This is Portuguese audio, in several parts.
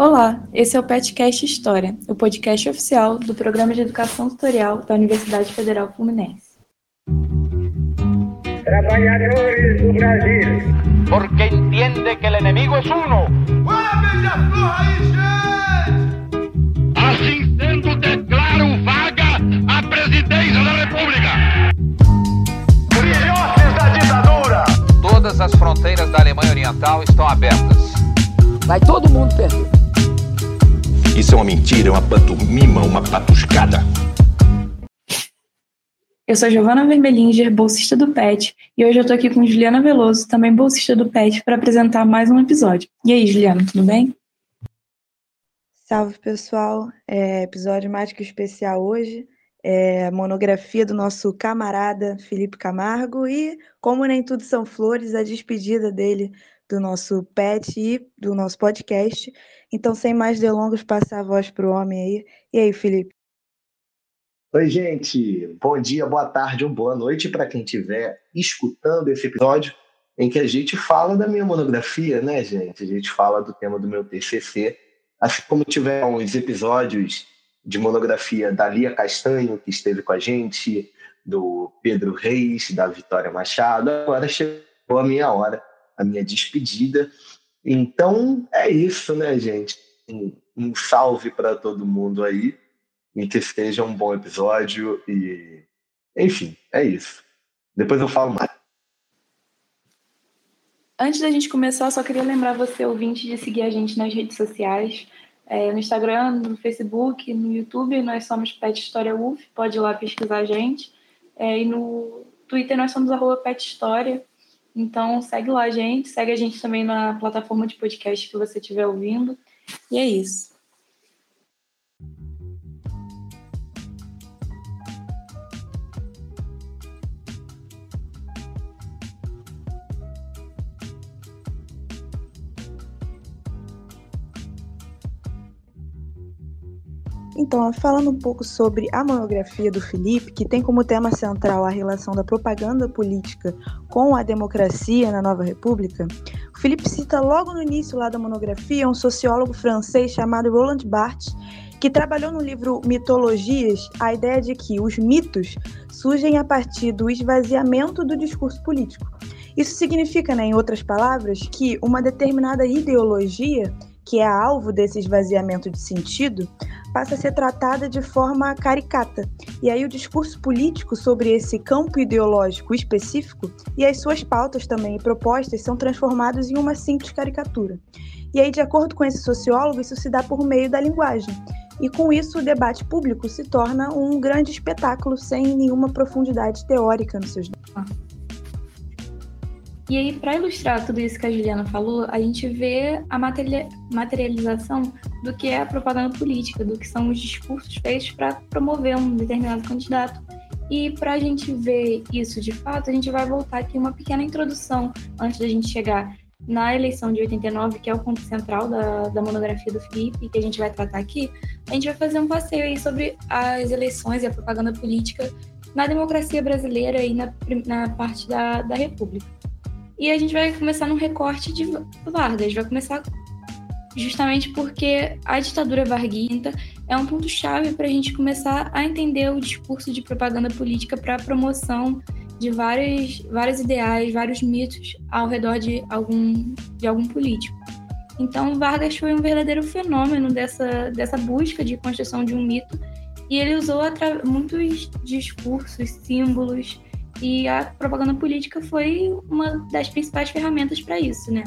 Olá, esse é o Petcast História, o podcast oficial do Programa de Educação Tutorial da Universidade Federal Fluminense. Trabalhadores do Brasil. Porque entende que o inimigo é uno. Assim sendo, declaro vaga a presidência da República. Filhotes da ditadura. Todas as fronteiras da Alemanha Oriental estão abertas. Vai todo mundo perder. Isso é uma mentira, é uma pantomima, uma patuscada. Eu sou Giovana Vermelinger, bolsista do PET, e hoje eu tô aqui com Juliana Veloso, também bolsista do PET, para apresentar mais um episódio. E aí, Juliana, tudo bem? Salve pessoal, é, episódio mais que especial hoje, é a monografia do nosso camarada Felipe Camargo e, como nem tudo são flores, a despedida dele do nosso pet e do nosso podcast. Então, sem mais delongas, passar a voz para o homem aí. E aí, Felipe? Oi, gente. Bom dia, boa tarde ou boa noite para quem estiver escutando esse episódio em que a gente fala da minha monografia, né, gente? A gente fala do tema do meu TCC, assim como tiveram os episódios de monografia da Lia Castanho, que esteve com a gente, do Pedro Reis, da Vitória Machado. Agora chegou a minha hora, a minha despedida. Então, é isso, né, gente? Um, um salve para todo mundo aí e que seja um bom episódio e enfim, é isso. Depois eu falo mais. Antes da gente começar, só queria lembrar você, ouvinte, de seguir a gente nas redes sociais. É, no Instagram, no Facebook, no YouTube, nós somos Pet História UF, pode ir lá pesquisar a gente. É, e no Twitter nós somos arroba Pet História. Então segue lá gente, segue a gente também na plataforma de podcast que você estiver ouvindo. E é isso. Então, falando um pouco sobre a monografia do Felipe, que tem como tema central a relação da propaganda política com a democracia na nova república, o Felipe cita logo no início lá da monografia um sociólogo francês chamado Roland Barthes, que trabalhou no livro Mitologias a ideia de que os mitos surgem a partir do esvaziamento do discurso político. Isso significa, né, em outras palavras, que uma determinada ideologia, que é alvo desse esvaziamento de sentido, passa a ser tratada de forma caricata. E aí o discurso político sobre esse campo ideológico específico e as suas pautas também e propostas são transformados em uma simples caricatura. E aí, de acordo com esse sociólogo, isso se dá por meio da linguagem. E com isso, o debate público se torna um grande espetáculo sem nenhuma profundidade teórica nos seus e aí, para ilustrar tudo isso que a Juliana falou, a gente vê a materialização do que é a propaganda política, do que são os discursos feitos para promover um determinado candidato. E para a gente ver isso de fato, a gente vai voltar aqui uma pequena introdução antes da gente chegar na eleição de 89, que é o ponto central da, da monografia do Felipe, que a gente vai tratar aqui. A gente vai fazer um passeio aí sobre as eleições e a propaganda política na democracia brasileira e na, na parte da, da República. E a gente vai começar num recorte de Vargas, vai começar justamente porque a ditadura varguista é um ponto-chave para a gente começar a entender o discurso de propaganda política para a promoção de vários, vários ideais, vários mitos ao redor de algum, de algum político. Então, Vargas foi um verdadeiro fenômeno dessa, dessa busca de construção de um mito e ele usou muitos discursos, símbolos, e a propaganda política foi uma das principais ferramentas para isso, né?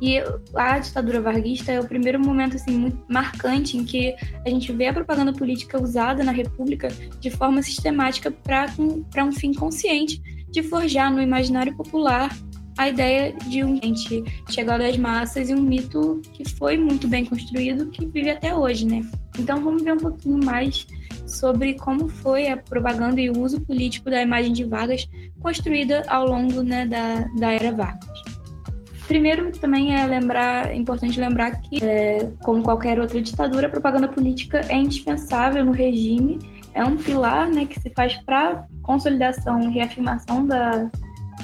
E a ditadura varguista é o primeiro momento assim muito marcante em que a gente vê a propaganda política usada na República de forma sistemática para um fim consciente de forjar no imaginário popular a ideia de um gente chegado às massas e um mito que foi muito bem construído que vive até hoje, né? Então vamos ver um pouquinho mais sobre como foi a propaganda e o uso político da imagem de Vargas construída ao longo né, da, da era Vargas. Primeiro, também é lembrar, é importante lembrar que, é, como qualquer outra ditadura, a propaganda política é indispensável no regime, é um pilar né, que se faz para consolidação e reafirmação da,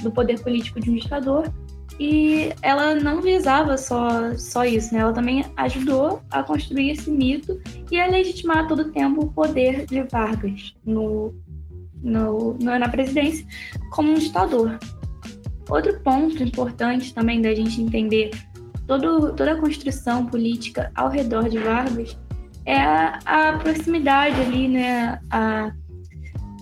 do poder político de um ditador. E ela não visava só, só isso, né? Ela também ajudou a construir esse mito e a legitimar todo o tempo o poder de Vargas no, no, na presidência como um ditador. Outro ponto importante também da gente entender todo, toda a construção política ao redor de Vargas é a, a proximidade ali, né? A,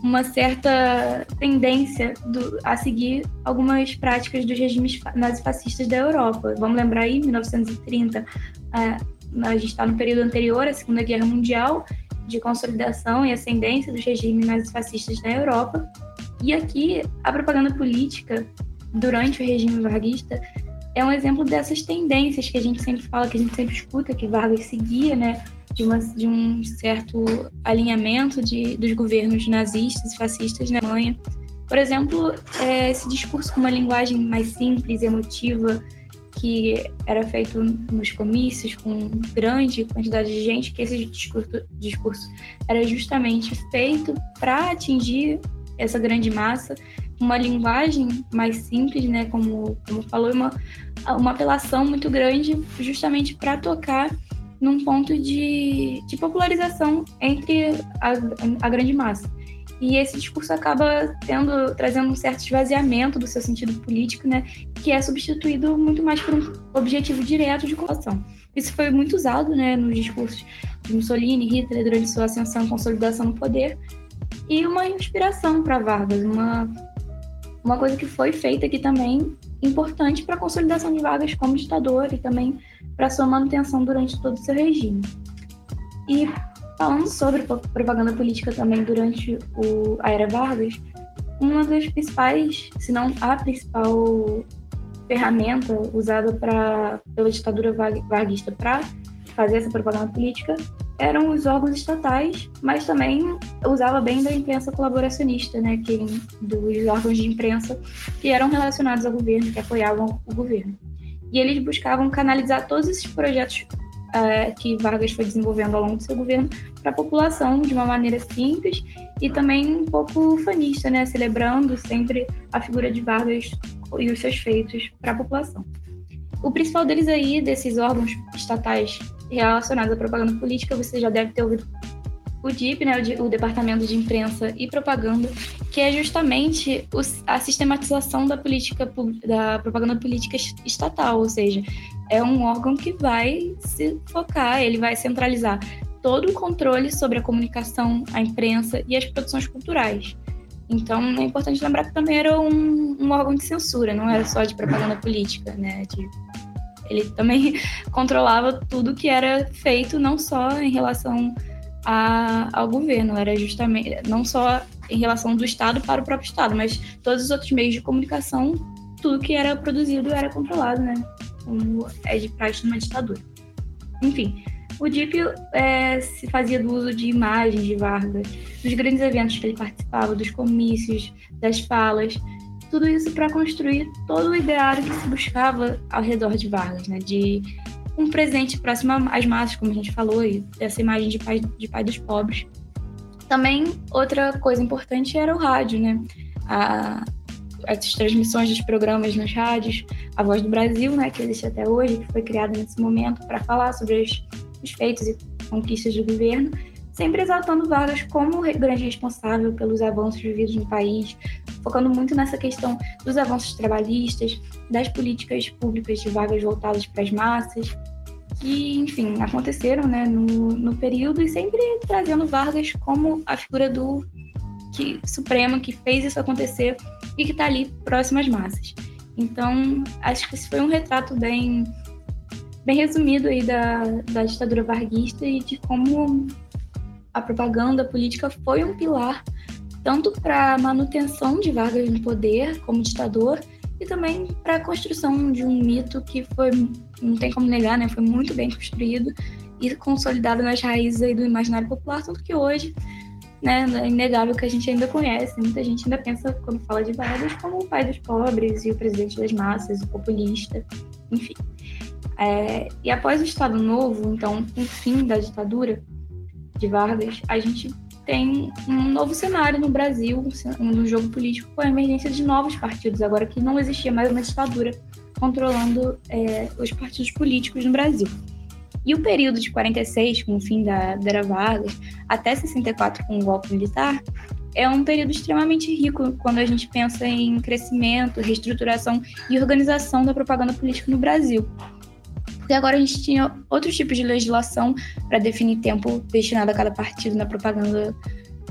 uma certa tendência do, a seguir algumas práticas dos regimes nazifascistas da Europa. Vamos lembrar aí, 1930, a, a gente está no período anterior à Segunda Guerra Mundial, de consolidação e ascendência dos regimes nazifascistas na Europa. E aqui, a propaganda política durante o regime varguista é um exemplo dessas tendências que a gente sempre fala, que a gente sempre escuta, que Vargas seguia, né? De, uma, de um certo alinhamento de, dos governos nazistas e fascistas na Alemanha. Por exemplo, é, esse discurso com uma linguagem mais simples, emotiva, que era feito nos comícios com grande quantidade de gente, que esse discurso, discurso era justamente feito para atingir essa grande massa, uma linguagem mais simples, né, como, como falou, uma, uma apelação muito grande justamente para tocar num ponto de, de popularização entre a, a grande massa. E esse discurso acaba tendo, trazendo um certo esvaziamento do seu sentido político, né, que é substituído muito mais por um objetivo direto de corrupção. Isso foi muito usado né, nos discursos de Mussolini, Hitler, durante sua ascensão e consolidação no poder, e uma inspiração para Vargas, uma, uma coisa que foi feita aqui também importante para a consolidação de Vargas como ditador e também para sua manutenção durante todo o seu regime. E falando sobre propaganda política também durante o, a era Vargas, uma das principais, se não a principal ferramenta usada pra, pela ditadura varguista para fazer essa propaganda política eram os órgãos estatais, mas também usava bem da imprensa colaboracionista, né, que, dos órgãos de imprensa que eram relacionados ao governo, que apoiavam o governo. E eles buscavam canalizar todos esses projetos uh, que Vargas foi desenvolvendo ao longo do seu governo para a população de uma maneira simples e também um pouco fanista, né, celebrando sempre a figura de Vargas e os seus feitos para a população. O principal deles aí, desses órgãos estatais relacionados à propaganda política, você já deve ter ouvido o DIP, né, o, Departamento de Imprensa e Propaganda, que é justamente a sistematização da política da propaganda política estatal, ou seja, é um órgão que vai se focar, ele vai centralizar todo o controle sobre a comunicação, a imprensa e as produções culturais. Então, é importante lembrar que também era um, um órgão de censura, não era só de propaganda política, né? De, ele também controlava tudo que era feito, não só em relação a, ao governo, era justamente não só em relação do Estado para o próprio Estado, mas todos os outros meios de comunicação, tudo que era produzido era controlado, né? Como é de prática numa ditadura. Enfim, o DIP é, se fazia do uso de imagens de Vargas, dos grandes eventos que ele participava, dos comícios, das falas, tudo isso para construir todo o ideário que se buscava ao redor de Vargas, né? De um presente próximo às massas, como a gente falou, e essa imagem de pai, de pai dos pobres. Também, outra coisa importante era o rádio, né? A, as transmissões dos programas nas rádios, a Voz do Brasil, né, que existe até hoje, que foi criada nesse momento para falar sobre os, os feitos e conquistas do governo, sempre exaltando Vargas como grande responsável pelos avanços vividos no país, focando muito nessa questão dos avanços trabalhistas, das políticas públicas de vagas voltadas para as massas, que, enfim, aconteceram né, no, no período e sempre trazendo Vargas como a figura do que, Supremo que fez isso acontecer e que está ali próximo às massas. Então, acho que esse foi um retrato bem, bem resumido aí da, da ditadura varguista e de como a propaganda política foi um pilar tanto para a manutenção de Vargas no poder como ditador e também para a construção de um mito que foi, não tem como negar, né, foi muito bem construído e consolidado nas raízes aí do imaginário popular, tanto que hoje né, é inegável que a gente ainda conhece, muita gente ainda pensa, quando fala de Vargas, como o pai dos pobres e o presidente das massas, o populista, enfim. É, e após o Estado Novo, então, o fim da ditadura, de Vargas, a gente tem um novo cenário no Brasil, no jogo político, com a emergência de novos partidos, agora que não existia mais uma ditadura controlando é, os partidos políticos no Brasil. E o período de 46, com o fim da, da Era Vargas, até 64, com o golpe militar, é um período extremamente rico quando a gente pensa em crescimento, reestruturação e organização da propaganda política no Brasil. Porque agora a gente tinha outros tipos de legislação para definir tempo destinado a cada partido na propaganda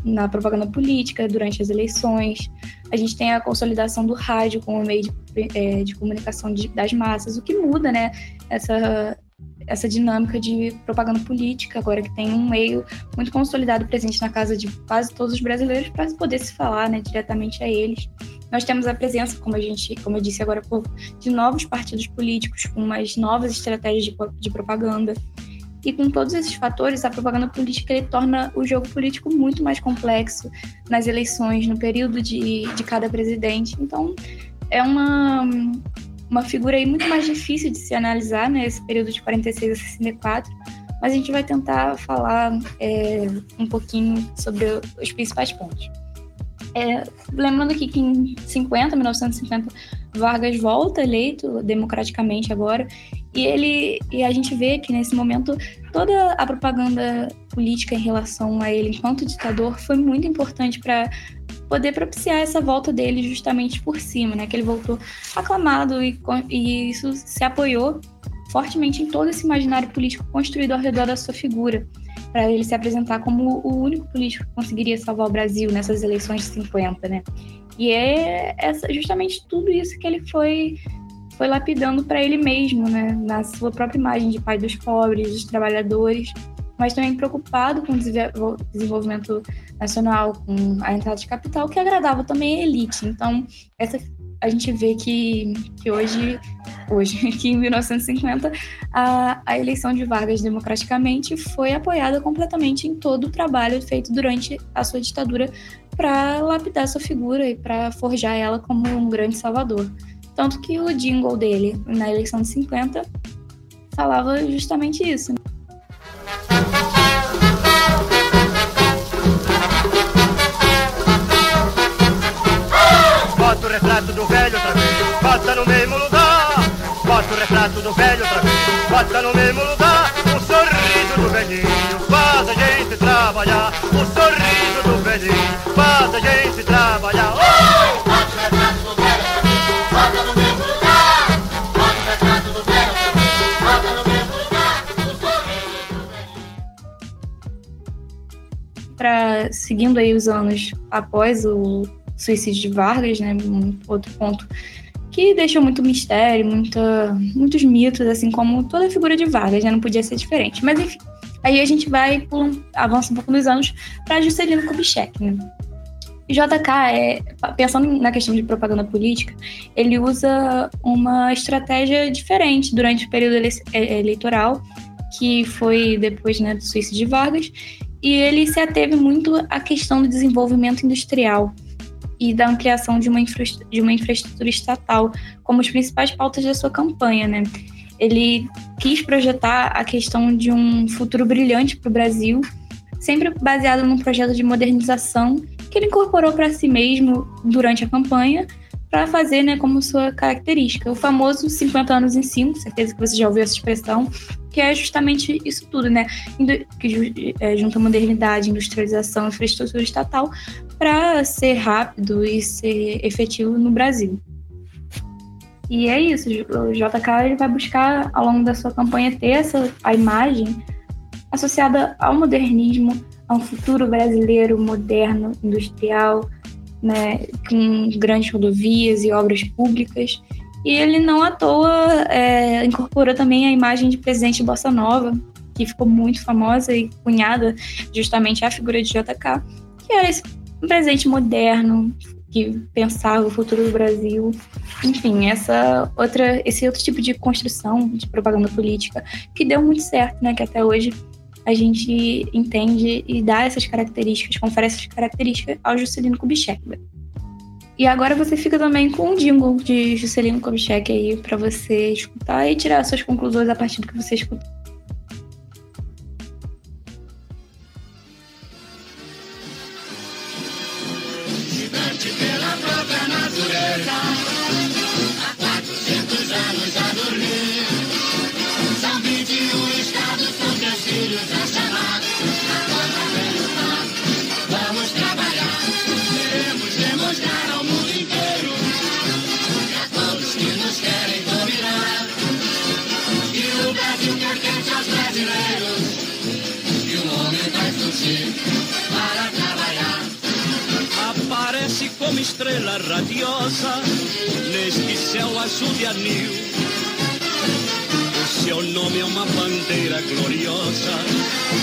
na propaganda política durante as eleições. A gente tem a consolidação do rádio como meio de, é, de comunicação de, das massas, o que muda, né? Essa, essa dinâmica de propaganda política, agora que tem um meio muito consolidado presente na casa de quase todos os brasileiros para poder se falar né, diretamente a eles. Nós temos a presença, como a gente, como eu disse agora há pouco, de novos partidos políticos com umas novas estratégias de, de propaganda. E com todos esses fatores, a propaganda política torna o jogo político muito mais complexo nas eleições, no período de, de cada presidente. Então, é uma, uma figura aí muito mais difícil de se analisar, né, período de 46 a 64, mas a gente vai tentar falar é, um pouquinho sobre os principais pontos. É, lembrando aqui que em 50, 1950, Vargas volta eleito democraticamente agora, e ele e a gente vê que nesse momento toda a propaganda política em relação a ele enquanto ditador foi muito importante para poder propiciar essa volta dele justamente por cima, né? Que ele voltou aclamado e, e isso se apoiou fortemente em todo esse imaginário político construído ao redor da sua figura, para ele se apresentar como o único político que conseguiria salvar o Brasil nessas eleições de 50, né? E é essa, justamente tudo isso que ele foi foi lapidando para ele mesmo, né? Na sua própria imagem de pai dos pobres, dos trabalhadores, mas também preocupado com o desenvolvimento nacional, com a entrada de capital, que agradava também a elite. Então, essa a gente vê que, que hoje, hoje, que em 1950, a, a eleição de Vargas democraticamente foi apoiada completamente em todo o trabalho feito durante a sua ditadura para lapidar sua figura e para forjar ela como um grande salvador. Tanto que o jingle dele, na eleição de 50, falava justamente isso. Retrato do velho outra vez, bota no mesmo lugar. Bota o retrato do velho outra vez, bota no mesmo lugar. O sorriso do velhinho faz a gente trabalhar. O sorriso do velhinho faz a gente trabalhar. Oh! Bota o retrato do velho outra bota no mesmo lugar. Bota o retrato do velho outra bota no mesmo lugar. O sorriso do velhinho. Pra, seguindo aí os anos após o suicídio de Vargas, né? Um outro ponto que deixou muito mistério, muita, muitos mitos, assim como toda a figura de Vargas, né? Não podia ser diferente. Mas enfim, aí a gente vai, avança um pouco nos anos para Juscelino Kubitschek, né? JK, é, pensando na questão de propaganda política, ele usa uma estratégia diferente durante o período ele, é, eleitoral, que foi depois né, do suicídio de Vargas, e ele se ateve muito à questão do desenvolvimento industrial e da ampliação de uma, de uma infraestrutura estatal como as principais pautas da sua campanha, né? Ele quis projetar a questão de um futuro brilhante para o Brasil, sempre baseado num projeto de modernização que ele incorporou para si mesmo durante a campanha, para fazer né, como sua característica. O famoso 50 anos em 5, certeza que você já ouviu essa expressão, que é justamente isso tudo, né? Que é, junta modernidade, industrialização, infraestrutura estatal para ser rápido e ser efetivo no Brasil. E é isso, o JK ele vai buscar ao longo da sua campanha ter essa a imagem associada ao modernismo, a um futuro brasileiro moderno, industrial, né, com grandes rodovias e obras públicas. E ele não à toa é, incorporou também a imagem de presidente Bossa Nova, que ficou muito famosa e cunhada justamente à figura de JK, que era esse presente moderno que pensava o futuro do Brasil. Enfim, essa outra, esse outro tipo de construção de propaganda política que deu muito certo, né? Que até hoje a gente entende e dá essas características, confere essas características ao Juscelino Kubitschek. E agora você fica também com um jingle de Juscelino Kubitschek aí para você escutar e tirar suas conclusões a partir do que você escutou. pela própria natureza. Estrela radiosa neste céu azul de anil. O seu nome é uma bandeira gloriosa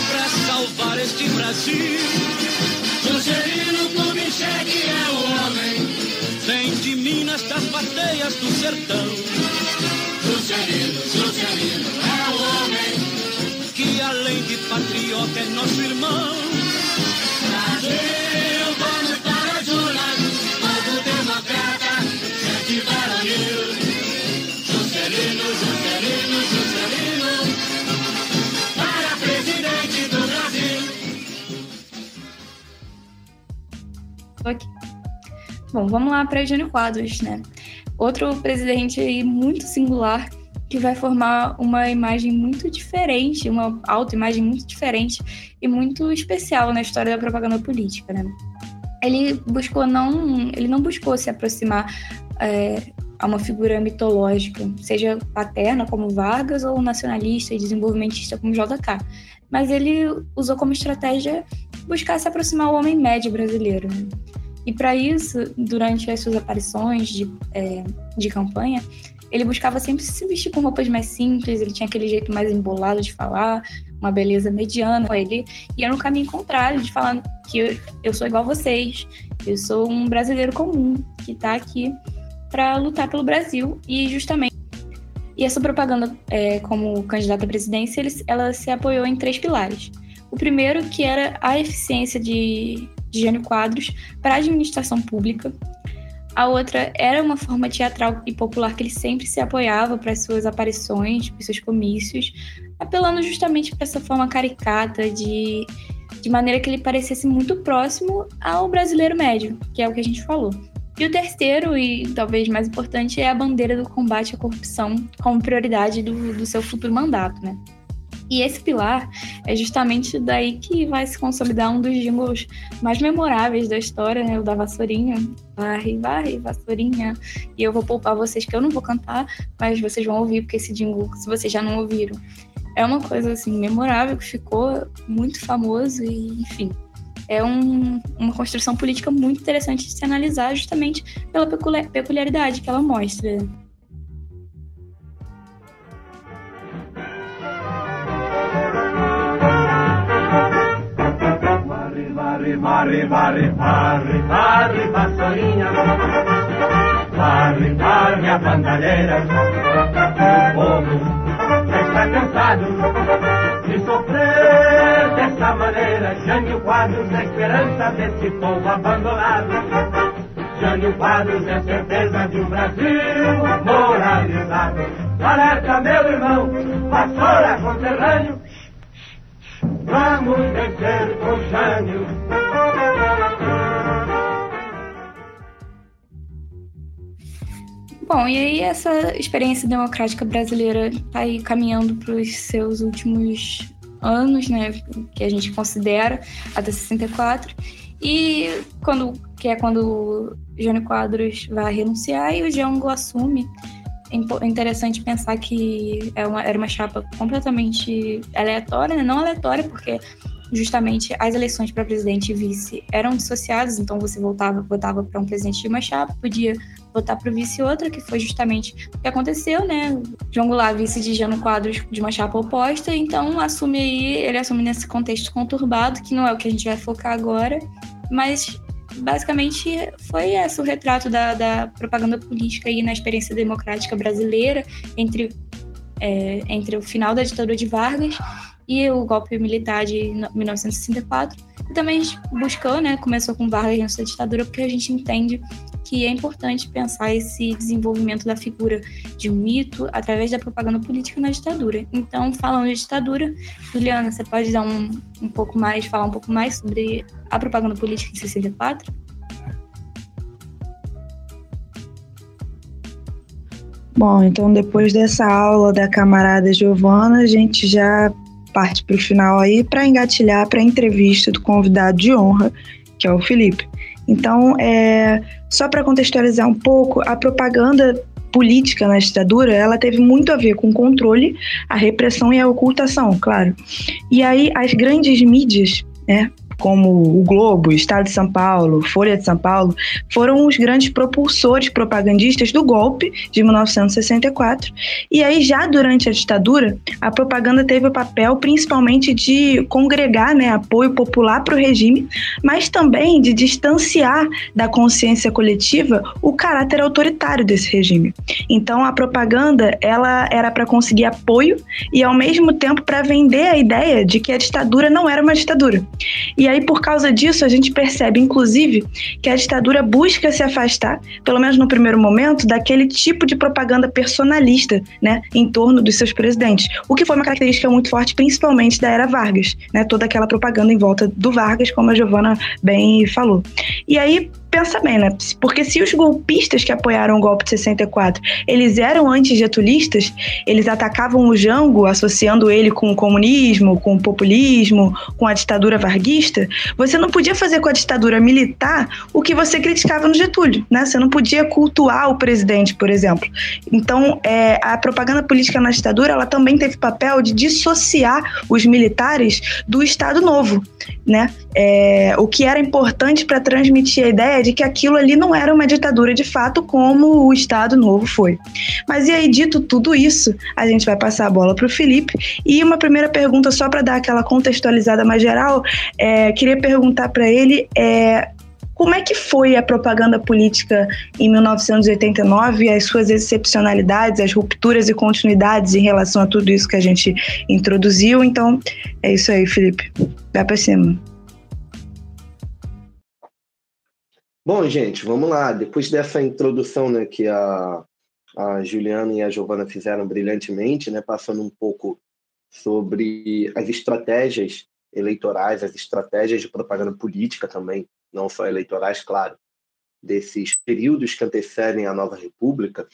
para salvar este Brasil. Juscelino Kubitschek é o homem. Vem de Minas, das bateias do sertão. Juscelino, Juscelino é o homem. Que além de patriota é nosso irmão. Brasil, Bom, vamos lá para Jânio Quadros, né? Outro presidente aí muito singular que vai formar uma imagem muito diferente, uma autoimagem muito diferente e muito especial na história da propaganda política, né? Ele buscou não, ele não buscou se aproximar é, a uma figura mitológica, seja paterna como Vargas ou nacionalista e desenvolvimentista como JK, mas ele usou como estratégia buscar se aproximar ao homem médio brasileiro. Né? E para isso, durante as suas aparições de, é, de campanha, ele buscava sempre se vestir com roupas mais simples, ele tinha aquele jeito mais embolado de falar, uma beleza mediana. Ele ia no caminho contrário, de falar que eu, eu sou igual a vocês, eu sou um brasileiro comum que está aqui para lutar pelo Brasil e justamente. E essa propaganda, é, como candidato à presidência, ele, ela se apoiou em três pilares. O primeiro, que era a eficiência de, de Jânio Quadros para a administração pública. A outra era uma forma teatral e popular que ele sempre se apoiava para as suas aparições, para seus comícios, apelando justamente para essa forma caricata de, de maneira que ele parecesse muito próximo ao brasileiro médio, que é o que a gente falou. E o terceiro, e talvez mais importante, é a bandeira do combate à corrupção como prioridade do, do seu futuro mandato, né? E esse pilar é justamente daí que vai se consolidar um dos jingles mais memoráveis da história, né? O da Vassourinha. Varre, varre, Vassourinha. E eu vou poupar vocês que eu não vou cantar, mas vocês vão ouvir, porque esse jingle, se vocês já não ouviram, é uma coisa assim memorável que ficou muito famoso e, enfim, é um, uma construção política muito interessante de se analisar justamente pela peculiaridade que ela mostra. Varre, varre, varre, varre, vassourinha. Varre, varre a bandalheira. O povo já está cansado de sofrer dessa maneira. Jânio Quadros é esperança desse povo abandonado. Jânio Quadros é certeza de um Brasil moralizado. Alerta, meu irmão, vassoura conterrâneo. Vamos vencer com Jânio. Bom, e aí essa experiência democrática brasileira está aí caminhando para os seus últimos anos, né, que a gente considera até 64, e quando que é quando Jânio Quadros vai renunciar e o Jango assume é interessante pensar que é uma, era uma chapa completamente aleatória, né? não aleatória, porque justamente as eleições para presidente e vice eram dissociadas, então você votava, votava para um presidente de uma chapa, podia votar para o vice outra, que foi justamente o que aconteceu, né? João Goulart, vice de Jano Quadros de uma chapa oposta, então assume aí, ele assume nesse contexto conturbado, que não é o que a gente vai focar agora, mas basicamente foi esse o retrato da, da propaganda política aí na experiência democrática brasileira entre, é, entre o final da ditadura de Vargas e o golpe militar de 1964. E também a gente buscou, né, começou com Vargas antes da ditadura, porque a gente entende que é importante pensar esse desenvolvimento da figura de um mito através da propaganda política na ditadura. Então, falando de ditadura, Juliana, você pode dar um, um pouco mais, falar um pouco mais sobre a propaganda política em 64? Bom, então depois dessa aula da camarada Giovana, a gente já parte para o final aí para engatilhar para a entrevista do convidado de honra, que é o Felipe. Então, é, só para contextualizar um pouco, a propaganda política na ditadura, ela teve muito a ver com o controle, a repressão e a ocultação, claro. E aí as grandes mídias né, como o Globo, Estado de São Paulo, Folha de São Paulo, foram os grandes propulsores propagandistas do golpe de 1964. E aí, já durante a ditadura, a propaganda teve o papel principalmente de congregar né, apoio popular para o regime, mas também de distanciar da consciência coletiva o caráter autoritário desse regime. Então, a propaganda ela era para conseguir apoio e, ao mesmo tempo, para vender a ideia de que a ditadura não era uma ditadura. E aí, por causa disso, a gente percebe, inclusive, que a ditadura busca se afastar, pelo menos no primeiro momento, daquele tipo de propaganda personalista, né, em torno dos seus presidentes. O que foi uma característica muito forte, principalmente da era Vargas, né, toda aquela propaganda em volta do Vargas, como a Giovana bem falou. E aí, pensa bem, né? Porque se os golpistas que apoiaram o golpe de 64, eles eram antigetulistas, eles atacavam o Jango, associando ele com o comunismo, com o populismo, com a ditadura varguista, você não podia fazer com a ditadura militar o que você criticava no Getúlio, né? Você não podia cultuar o presidente, por exemplo. Então, é, a propaganda política na ditadura, ela também teve papel de dissociar os militares do Estado Novo, né? É, o que era importante para transmitir a ideia de que aquilo ali não era uma ditadura de fato, como o Estado Novo foi. Mas e aí, dito tudo isso, a gente vai passar a bola para o Felipe. E uma primeira pergunta, só para dar aquela contextualizada mais geral, é, queria perguntar para ele é, como é que foi a propaganda política em 1989, as suas excepcionalidades, as rupturas e continuidades em relação a tudo isso que a gente introduziu? Então, é isso aí, Felipe. Vai para cima. Bom, gente, vamos lá. Depois dessa introdução né, que a, a Juliana e a Giovana fizeram brilhantemente, né, passando um pouco sobre as estratégias eleitorais, as estratégias de propaganda política também, não só eleitorais, claro, desses períodos que antecedem a nova república.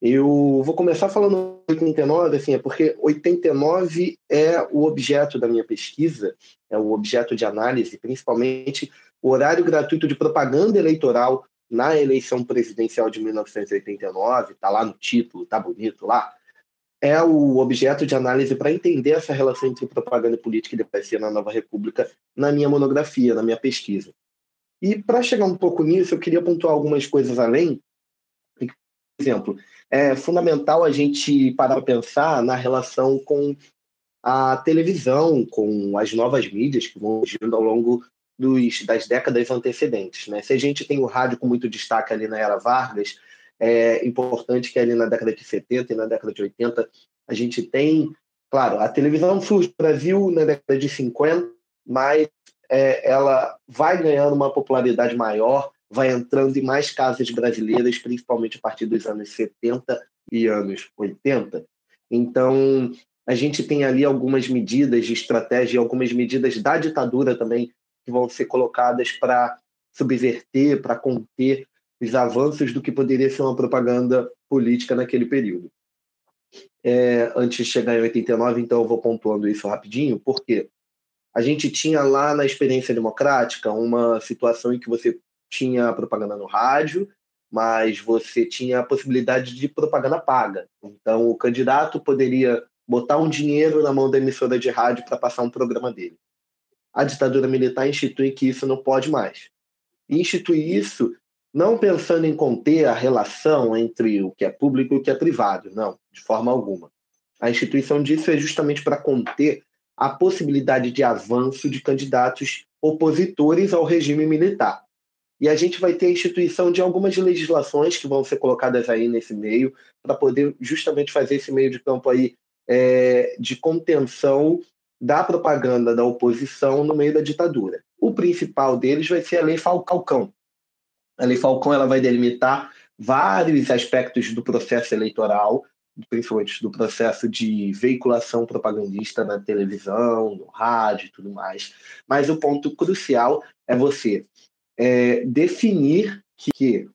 Eu vou começar falando 89, assim, é porque 89 é o objeto da minha pesquisa, é o objeto de análise, principalmente o horário gratuito de propaganda eleitoral na eleição presidencial de 1989, está lá no título, tá bonito lá, é o objeto de análise para entender essa relação entre propaganda política e democracia na nova república na minha monografia, na minha pesquisa. E para chegar um pouco nisso, eu queria pontuar algumas coisas além. Por exemplo, é fundamental a gente parar para pensar na relação com a televisão, com as novas mídias que vão surgindo ao longo dos, das décadas antecedentes. Né? Se a gente tem o rádio com muito destaque ali na era Vargas, é importante que ali na década de 70 e na década de 80 a gente tem, claro, a televisão surge no Brasil na década de 50, mas é, ela vai ganhando uma popularidade maior, vai entrando em mais casas brasileiras, principalmente a partir dos anos 70 e anos 80. Então, a gente tem ali algumas medidas de estratégia, algumas medidas da ditadura também que vão ser colocadas para subverter, para conter os avanços do que poderia ser uma propaganda política naquele período. É, antes de chegar em 89, então eu vou pontuando isso rapidinho, porque a gente tinha lá na experiência democrática uma situação em que você tinha propaganda no rádio, mas você tinha a possibilidade de propaganda paga. Então o candidato poderia botar um dinheiro na mão da emissora de rádio para passar um programa dele a ditadura militar institui que isso não pode mais. E institui isso não pensando em conter a relação entre o que é público e o que é privado, não, de forma alguma. A instituição disso é justamente para conter a possibilidade de avanço de candidatos opositores ao regime militar. E a gente vai ter a instituição de algumas legislações que vão ser colocadas aí nesse meio, para poder justamente fazer esse meio de campo aí é, de contenção da propaganda da oposição no meio da ditadura. O principal deles vai ser a Lei Falcão. A Lei Falcão ela vai delimitar vários aspectos do processo eleitoral, principalmente do processo de veiculação propagandista na televisão, no rádio e tudo mais. Mas o ponto crucial é você é, definir que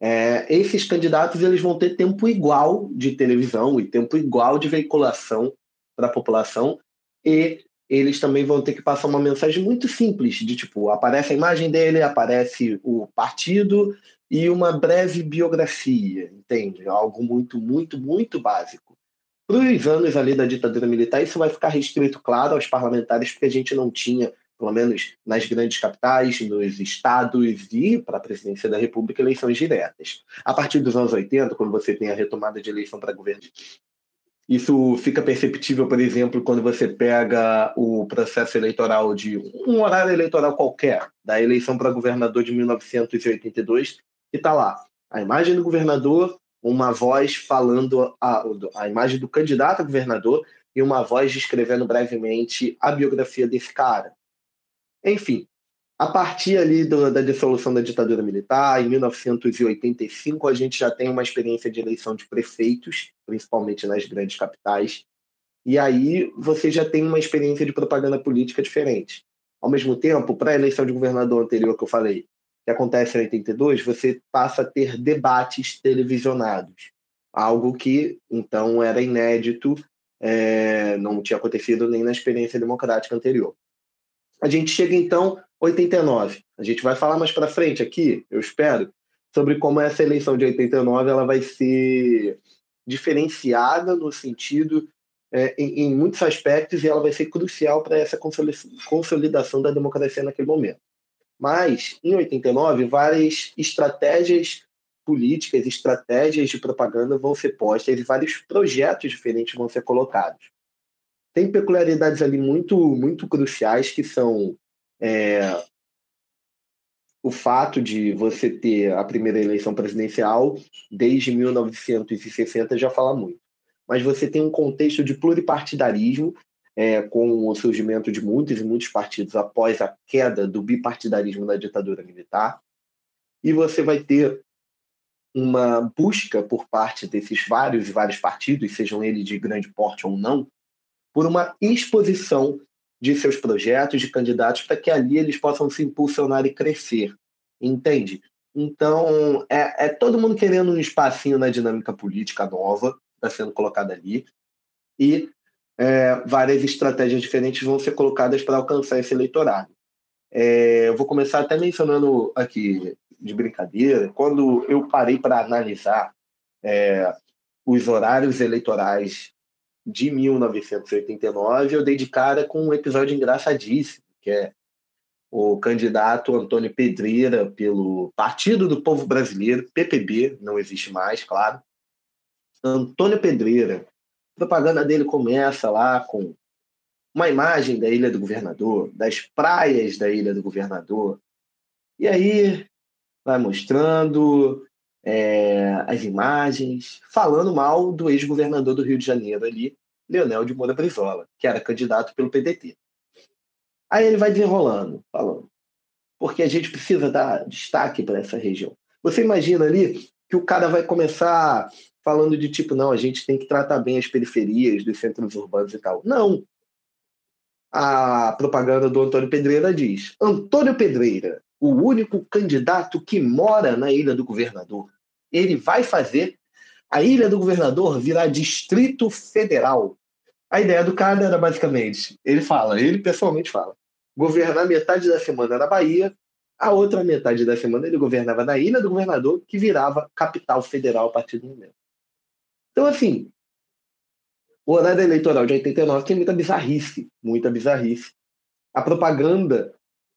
é, esses candidatos eles vão ter tempo igual de televisão e tempo igual de veiculação para a população e eles também vão ter que passar uma mensagem muito simples, de tipo, aparece a imagem dele, aparece o partido e uma breve biografia, entende? Algo muito, muito, muito básico. Para os anos ali da ditadura militar, isso vai ficar restrito, claro, aos parlamentares, porque a gente não tinha pelo menos nas grandes capitais, nos estados e para a presidência da República, eleições diretas. A partir dos anos 80, quando você tem a retomada de eleição para governo, isso fica perceptível, por exemplo, quando você pega o processo eleitoral de um horário eleitoral qualquer, da eleição para governador de 1982, e está lá a imagem do governador, uma voz falando a, a imagem do candidato a governador e uma voz descrevendo brevemente a biografia desse cara. Enfim, a partir ali do, da dissolução da ditadura militar, em 1985, a gente já tem uma experiência de eleição de prefeitos, principalmente nas grandes capitais, e aí você já tem uma experiência de propaganda política diferente. Ao mesmo tempo, para a eleição de governador anterior que eu falei, que acontece em 82, você passa a ter debates televisionados, algo que então era inédito, é, não tinha acontecido nem na experiência democrática anterior. A gente chega então 89. A gente vai falar mais para frente aqui, eu espero, sobre como essa eleição de 89 ela vai ser diferenciada no sentido é, em, em, muitos aspectos e ela vai ser crucial para essa consolidação da democracia naquele momento. Mas, em 89, várias estratégias políticas, estratégias de propaganda vão ser postas e vários projetos diferentes vão ser colocados. Tem peculiaridades ali muito, muito cruciais que são é, o fato de você ter a primeira eleição presidencial desde 1960 já fala muito. Mas você tem um contexto de pluripartidarismo é, com o surgimento de muitos e muitos partidos após a queda do bipartidarismo da ditadura militar. E você vai ter uma busca por parte desses vários e vários partidos, sejam eles de grande porte ou não, por uma exposição de seus projetos, de candidatos, para que ali eles possam se impulsionar e crescer. Entende? Então, é, é todo mundo querendo um espacinho na dinâmica política nova, está sendo colocada ali, e é, várias estratégias diferentes vão ser colocadas para alcançar esse eleitorado. É, eu vou começar até mencionando aqui, de brincadeira, quando eu parei para analisar é, os horários eleitorais de 1989, eu dei de cara com um episódio engraçadíssimo, que é o candidato Antônio Pedreira pelo Partido do Povo Brasileiro, PPB, não existe mais, claro. Antônio Pedreira, propaganda dele começa lá com uma imagem da Ilha do Governador, das praias da Ilha do Governador. E aí vai mostrando é, as imagens, falando mal do ex-governador do Rio de Janeiro ali, Leonel de Moura Brizola, que era candidato pelo PDT. Aí ele vai desenrolando, falando, porque a gente precisa dar destaque para essa região. Você imagina ali que o cara vai começar falando de tipo, não, a gente tem que tratar bem as periferias dos centros urbanos e tal. Não. A propaganda do Antônio Pedreira diz: Antônio Pedreira, o único candidato que mora na Ilha do Governador. Ele vai fazer a Ilha do Governador virar Distrito Federal. A ideia do cara era basicamente: ele fala, ele pessoalmente fala, governar metade da semana na Bahia, a outra metade da semana ele governava na Ilha do Governador, que virava capital federal a partir do momento. Então, assim, o horário eleitoral de 89 tem muita bizarrice, muita bizarrice. A propaganda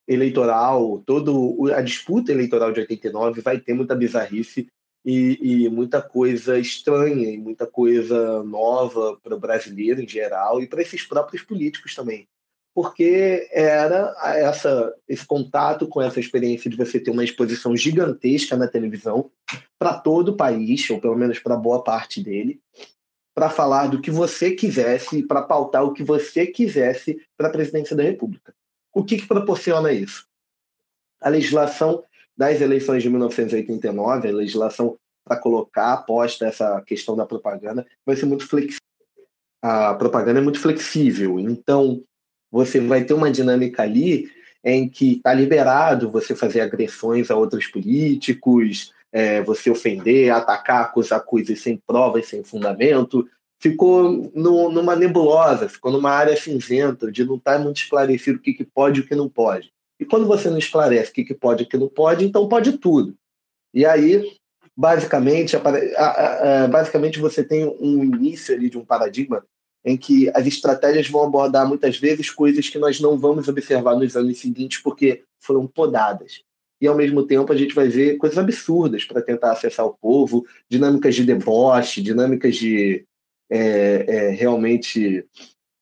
eleitoral, toda a disputa eleitoral de 89 vai ter muita bizarrice e, e muita coisa estranha e muita coisa nova para o brasileiro em geral e para esses próprios políticos também. Porque era essa, esse contato com essa experiência de você ter uma exposição gigantesca na televisão para todo o país, ou pelo menos para boa parte dele, para falar do que você quisesse, para pautar o que você quisesse para a presidência da República. O que, que proporciona isso? A legislação das eleições de 1989, a legislação para colocar aposta essa questão da propaganda, vai ser muito flexível. A propaganda é muito flexível, então você vai ter uma dinâmica ali em que está liberado você fazer agressões a outros políticos, é, você ofender, atacar, acusar coisas sem provas, sem fundamento, ficou no, numa nebulosa, ficou numa área cinzenta, de não estar tá muito esclarecido o que, que pode e o que não pode. E quando você não esclarece o que, que pode e o que não pode, então pode tudo. E aí, basicamente, basicamente você tem um início ali de um paradigma em que as estratégias vão abordar muitas vezes coisas que nós não vamos observar nos anos seguintes porque foram podadas. E ao mesmo tempo a gente vai ver coisas absurdas para tentar acessar o povo, dinâmicas de deboche, dinâmicas de é, é, realmente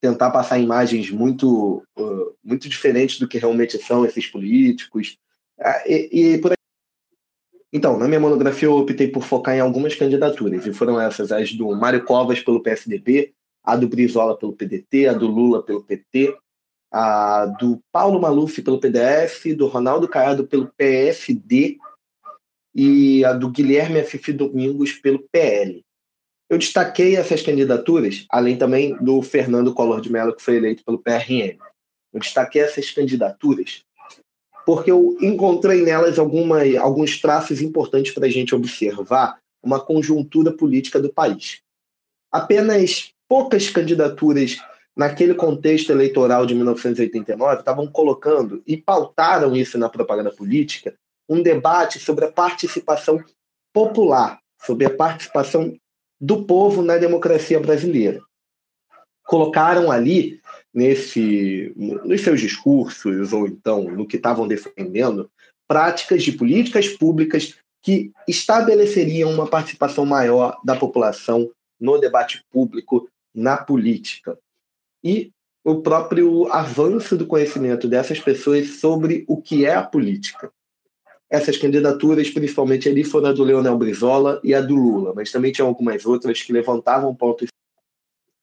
tentar passar imagens muito, uh, muito diferentes do que realmente são esses políticos. Ah, e, e por então, na minha monografia eu optei por focar em algumas candidaturas, e foram essas as do Mário Covas pelo PSDB, a do Brizola pelo PDT, a do Lula pelo PT, a do Paulo Maluf pelo PDS, do Ronaldo Caiado pelo PSD e a do Guilherme Afifi Domingos pelo PL. Eu destaquei essas candidaturas, além também do Fernando Collor de Mello, que foi eleito pelo PRM. Eu destaquei essas candidaturas porque eu encontrei nelas alguma, alguns traços importantes para a gente observar uma conjuntura política do país. Apenas poucas candidaturas naquele contexto eleitoral de 1989 estavam colocando e pautaram isso na propaganda política um debate sobre a participação popular, sobre a participação do povo na democracia brasileira. Colocaram ali nesse nos seus discursos ou então no que estavam defendendo práticas de políticas públicas que estabeleceriam uma participação maior da população no debate público na política. E o próprio avanço do conhecimento dessas pessoas sobre o que é a política. Essas candidaturas, principalmente ali, foram a do Leonel Brizola e a do Lula, mas também tinha algumas outras que levantavam pontos,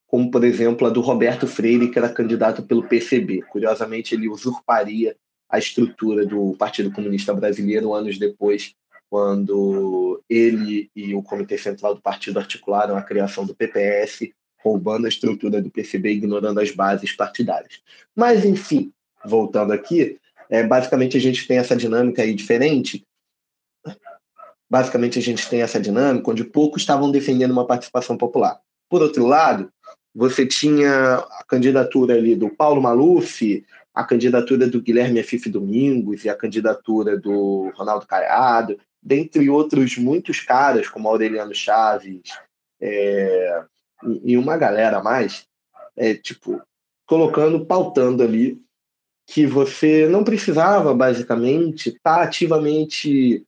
como, por exemplo, a do Roberto Freire, que era candidato pelo PCB. Curiosamente, ele usurparia a estrutura do Partido Comunista Brasileiro anos depois, quando ele e o Comitê Central do Partido articularam a criação do PPS roubando a estrutura do PCB, ignorando as bases partidárias. Mas, enfim, voltando aqui, é, basicamente a gente tem essa dinâmica aí diferente. Basicamente a gente tem essa dinâmica onde poucos estavam defendendo uma participação popular. Por outro lado, você tinha a candidatura ali do Paulo Maluf, a candidatura do Guilherme Afife Domingos e a candidatura do Ronaldo Caiado, dentre outros muitos caras, como Aureliano Chaves, é, e uma galera a mais, é, tipo, colocando, pautando ali que você não precisava, basicamente, estar tá ativamente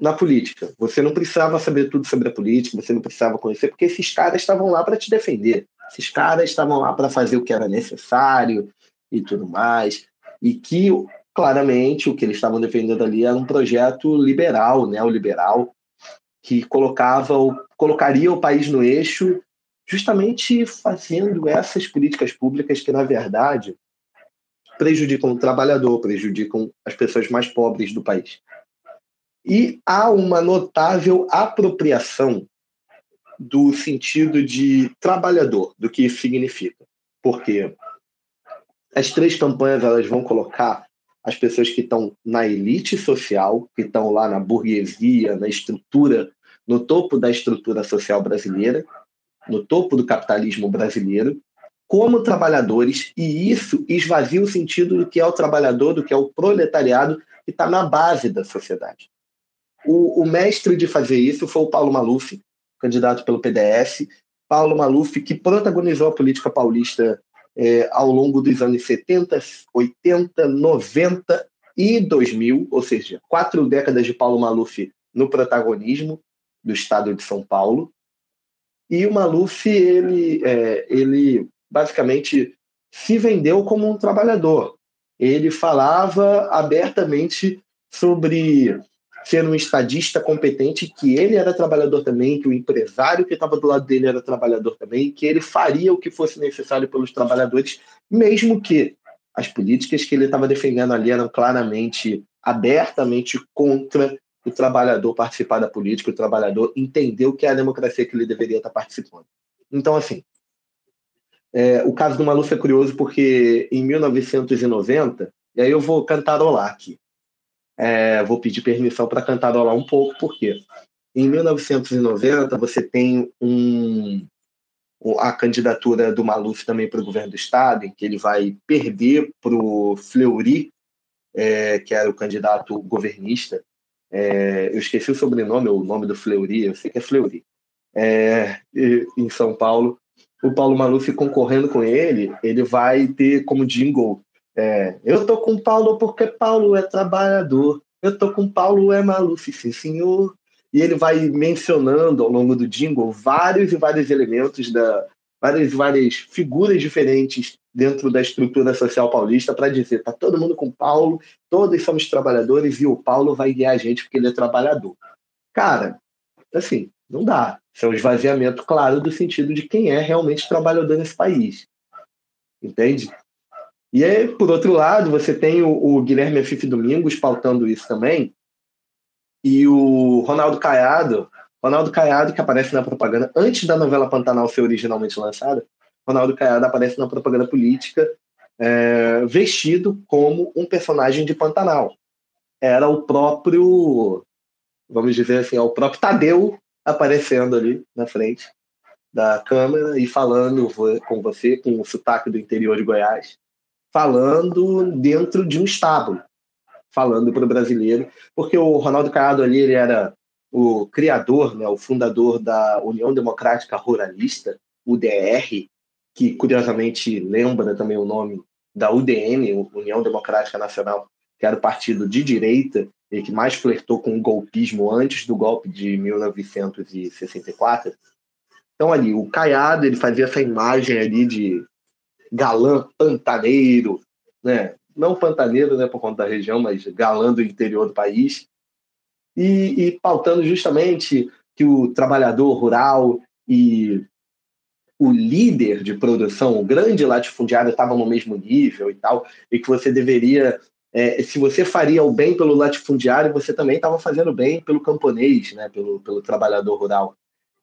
na política. Você não precisava saber tudo sobre a política, você não precisava conhecer, porque esses caras estavam lá para te defender. Esses caras estavam lá para fazer o que era necessário e tudo mais. E que, claramente, o que eles estavam defendendo ali era um projeto liberal, neoliberal, que colocava, colocaria o país no eixo justamente fazendo essas políticas públicas que, na verdade, prejudicam o trabalhador, prejudicam as pessoas mais pobres do país. E há uma notável apropriação do sentido de trabalhador, do que isso significa. Porque as três campanhas elas vão colocar as pessoas que estão na elite social, que estão lá na burguesia, na estrutura, no topo da estrutura social brasileira, no topo do capitalismo brasileiro, como trabalhadores, e isso esvazia o sentido do que é o trabalhador, do que é o proletariado, que está na base da sociedade. O, o, mestre de fazer isso foi o Paulo Maluf, candidato pelo PDS. Paulo Maluf, que protagonizou a política paulista é, ao longo dos anos 70, 80, 90 e 2000, ou seja, quatro décadas de Paulo Maluf no protagonismo do estado de São Paulo. E o Maluf, ele, é, ele basicamente se vendeu como um trabalhador. Ele falava abertamente sobre ser um estadista competente, que ele era trabalhador também, que o empresário que estava do lado dele era trabalhador também, que ele faria o que fosse necessário pelos trabalhadores, mesmo que as políticas que ele estava defendendo ali eram claramente, abertamente contra o trabalhador participar da política, o trabalhador entender o que é a democracia que ele deveria estar participando. Então, assim, é, o caso do Maluf é curioso porque em 1990, e aí eu vou cantarolar aqui, é, vou pedir permissão para cantarolar um pouco, porque em 1990 você tem um, a candidatura do Maluf também para o governo do estado, em que ele vai perder para o Fleury, é, que era o candidato governista, é, eu esqueci o sobrenome, o nome do Fleury, eu sei que é Fleury, é, em São Paulo, o Paulo Maluf concorrendo com ele, ele vai ter como jingle é, eu tô com Paulo porque Paulo é trabalhador. Eu tô com Paulo é Maluf, sim senhor. E ele vai mencionando ao longo do jingle vários e vários elementos da várias várias figuras diferentes dentro da estrutura social paulista para dizer tá todo mundo com Paulo, todos somos trabalhadores e o Paulo vai guiar a gente porque ele é trabalhador. Cara, assim, não dá. Isso é um esvaziamento claro do sentido de quem é realmente trabalhador nesse país. Entende? E aí, por outro lado, você tem o, o Guilherme Afife Domingos pautando isso também, e o Ronaldo Caiado, Ronaldo Caiado, que aparece na propaganda antes da novela Pantanal ser originalmente lançada, Ronaldo Caiado aparece na propaganda política é, vestido como um personagem de Pantanal. Era o próprio, vamos dizer assim, é o próprio Tadeu aparecendo ali na frente da câmera e falando com você, com o sotaque do interior de Goiás, falando dentro de um estábulo, falando para o brasileiro, porque o Ronaldo Caiado ali ele era o criador, né, o fundador da União Democrática Ruralista, UDR, que curiosamente lembra também o nome da UDN, União Democrática Nacional, que era o partido de direita que mais flertou com o golpismo antes do golpe de 1964. Então ali, o Caiado, ele fazia essa imagem ali de galã pantaneiro, né? Não pantaneiro, né, por conta da região, mas galã do interior do país. E, e pautando justamente que o trabalhador rural e o líder de produção, o grande latifundiário, estava no mesmo nível e tal, e que você deveria, é, se você faria o bem pelo latifundiário, você também estava fazendo bem pelo camponês, né, pelo, pelo trabalhador rural.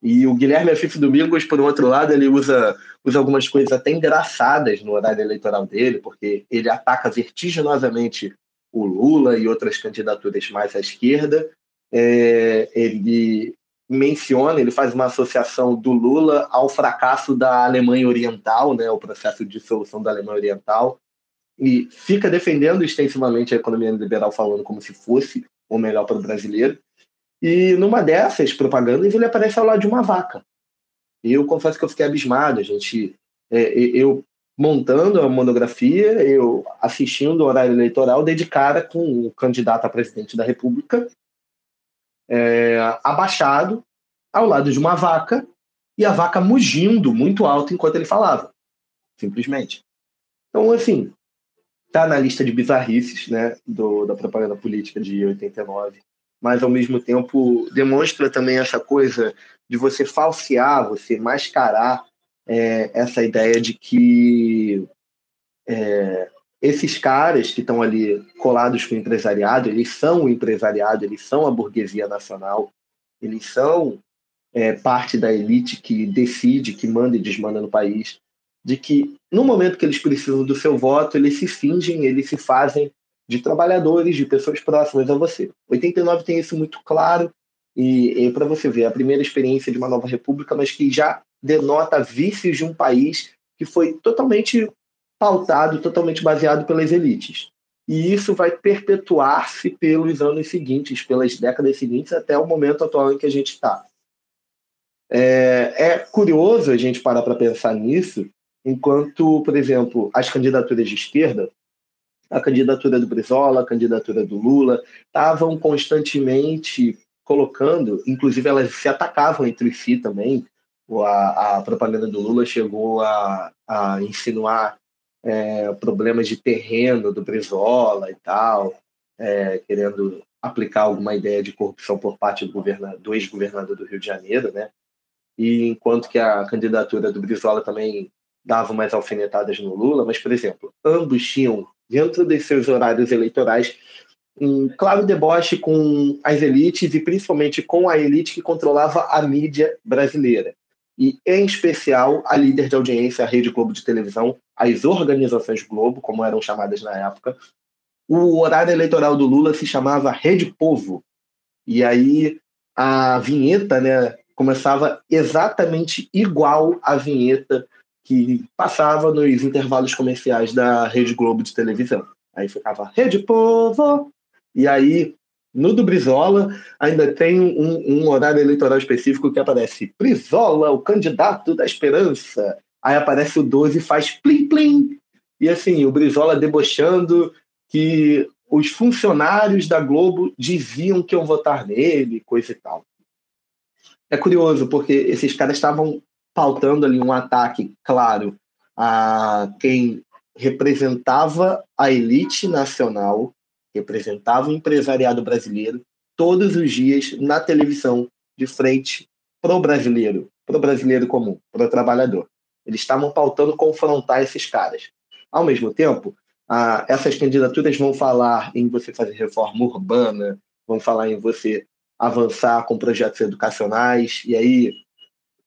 E o Guilherme Afif Domingos, por um outro lado, ele usa, usa algumas coisas até engraçadas no horário eleitoral dele, porque ele ataca vertiginosamente o Lula e outras candidaturas mais à esquerda. É, ele menciona, ele faz uma associação do Lula ao fracasso da Alemanha Oriental, né, o processo de dissolução da Alemanha Oriental, e fica defendendo extensivamente a economia liberal, falando como se fosse o melhor para o brasileiro. E numa dessas propagandas ele aparece ao lado de uma vaca. E eu confesso que eu fiquei abismado. A gente, é, eu montando a monografia, eu assistindo o horário eleitoral, dei de cara com o candidato a presidente da República, é, abaixado, ao lado de uma vaca, e a vaca mugindo muito alto enquanto ele falava, simplesmente. Então, assim, tá na lista de bizarrices, né, do, da propaganda política de 89 mas ao mesmo tempo demonstra também essa coisa de você falsear, você mascarar é, essa ideia de que é, esses caras que estão ali colados com o empresariado, eles são o empresariado, eles são a burguesia nacional, eles são é, parte da elite que decide, que manda e desmanda no país, de que no momento que eles precisam do seu voto, eles se fingem, eles se fazem de trabalhadores, de pessoas próximas a você. 89 tem isso muito claro, e, e para você ver, a primeira experiência de uma nova república, mas que já denota vícios de um país que foi totalmente pautado, totalmente baseado pelas elites. E isso vai perpetuar-se pelos anos seguintes, pelas décadas seguintes, até o momento atual em que a gente está. É, é, curioso a gente parar para pensar nisso, enquanto, por exemplo, as candidaturas de esquerda, a candidatura do Brizola, a candidatura do Lula, estavam constantemente colocando, inclusive elas se atacavam entre si também. A, a propaganda do Lula chegou a, a insinuar é, problemas de terreno do Brizola e tal, é, querendo aplicar alguma ideia de corrupção por parte do, do ex-governador do Rio de Janeiro, né? E enquanto que a candidatura do Brizola também dava umas alfinetadas no Lula, mas, por exemplo, ambos tinham dentro de seus horários eleitorais, um claro deboche com as elites e principalmente com a elite que controlava a mídia brasileira. E, em especial, a líder de audiência, a Rede Globo de televisão, as organizações Globo, como eram chamadas na época. O horário eleitoral do Lula se chamava Rede Povo. E aí a vinheta né, começava exatamente igual à vinheta que passava nos intervalos comerciais da Rede Globo de televisão. Aí ficava Rede Povo, e aí No do Brizola, ainda tem um, um, horário eleitoral específico que aparece Brizola, o candidato da esperança. Aí aparece o 12 e faz plim plim. E assim, o Brizola debochando que os funcionários da Globo diziam que iam votar nele, coisa e tal. É curioso, porque esses caras estavam pautando ali um ataque, claro, a quem representava a elite nacional, representava o empresariado brasileiro, todos os dias na televisão, de frente para o brasileiro, para o brasileiro comum, para o trabalhador. Eles estavam pautando confrontar esses caras. Ao mesmo tempo, essas candidaturas vão falar em você fazer reforma urbana, vão falar em você avançar com projetos educacionais, e aí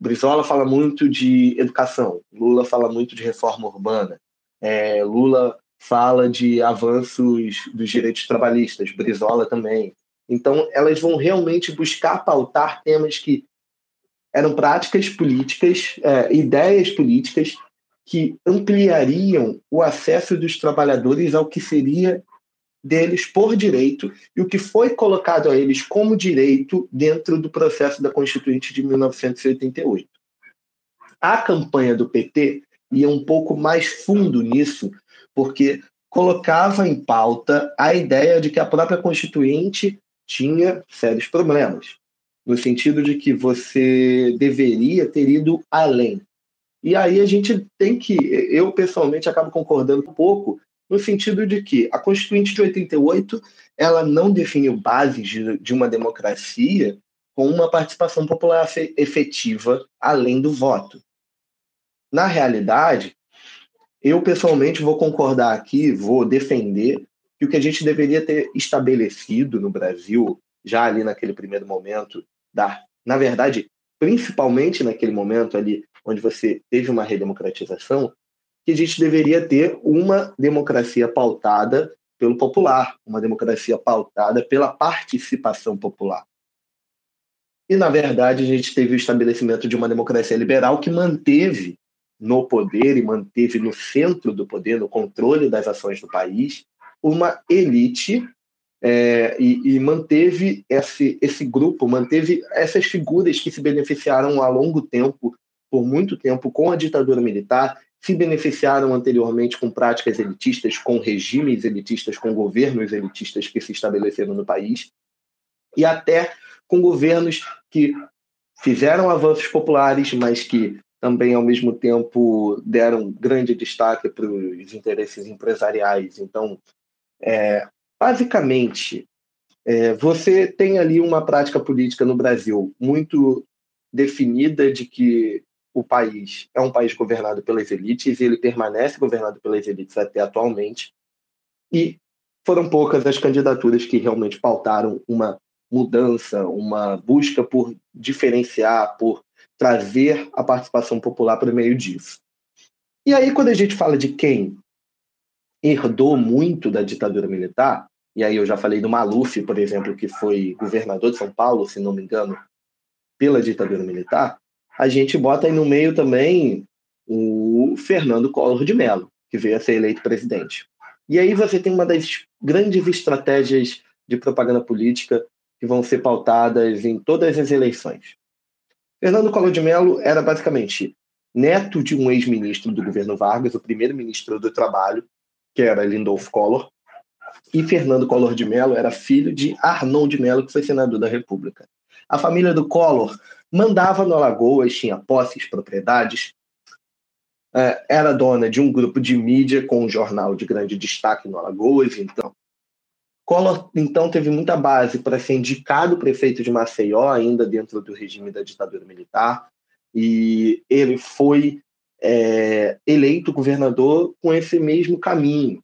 Brizola fala muito de educação, Lula fala muito de reforma urbana, é, Lula fala de avanços dos direitos trabalhistas, Brizola também. Então, elas vão realmente buscar pautar temas que eram práticas políticas, é, ideias políticas que ampliariam o acesso dos trabalhadores ao que seria deles por direito e o que foi colocado a eles como direito dentro do processo da Constituinte de 1988. A campanha do PT ia um pouco mais fundo nisso, porque colocava em pauta a ideia de que a própria Constituinte tinha sérios problemas, no sentido de que você deveria ter ido além. E aí a gente tem que, eu pessoalmente acabo concordando um pouco, no sentido de que a Constituinte de 88 ela não definiu bases de, de uma democracia com uma participação popular efetiva além do voto. Na realidade, eu pessoalmente vou concordar aqui, vou defender que o que a gente deveria ter estabelecido no Brasil, já ali naquele primeiro momento, da, na verdade, principalmente naquele momento ali onde você teve uma redemocratização, que a gente deveria ter uma democracia pautada pelo popular, uma democracia pautada pela participação popular. E, na verdade, a gente teve o estabelecimento de uma democracia liberal que manteve no poder e manteve no centro do poder, no controle das ações do país, uma elite é, e, e, manteve esse, esse grupo, manteve essas figuras que se beneficiaram a longo tempo por muito tempo com a ditadura militar, se beneficiaram anteriormente com práticas elitistas, com regimes elitistas, com governos elitistas que se estabeleceram no país, e até com governos que fizeram avanços populares, mas que também, ao mesmo tempo, deram grande destaque para os interesses empresariais. Então, é, basicamente, é, você tem ali uma prática política no Brasil muito definida de que o país é um país governado pelas elites e ele permanece governado pelas elites até atualmente. E foram poucas as candidaturas que realmente pautaram uma mudança, uma busca por diferenciar, por trazer a participação popular para o meio disso. E aí, quando a gente fala de quem herdou muito da ditadura militar, e aí eu já falei do Maluf, por exemplo, que foi governador de São Paulo, se não me engano, pela ditadura militar, a gente bota aí no meio também o Fernando Collor de Mello, que veio a ser eleito presidente. E aí você tem uma das grandes estratégias de propaganda política que vão ser pautadas em todas as eleições. Fernando Collor de Mello era basicamente neto de um ex-ministro do governo Vargas, o primeiro ministro do Trabalho, que era Lindolfo Collor, e Fernando Collor de Mello era filho de Arnon de Mello, que foi senador da República. A família do Collor mandava no Alagoas, tinha posses, propriedades, é, era dona de um grupo de mídia com um jornal de grande destaque no Alagoas, então. Collor então teve muita base para ser indicado prefeito de Maceió ainda dentro do regime da ditadura militar. E ele foi é, eleito governador com esse mesmo caminho,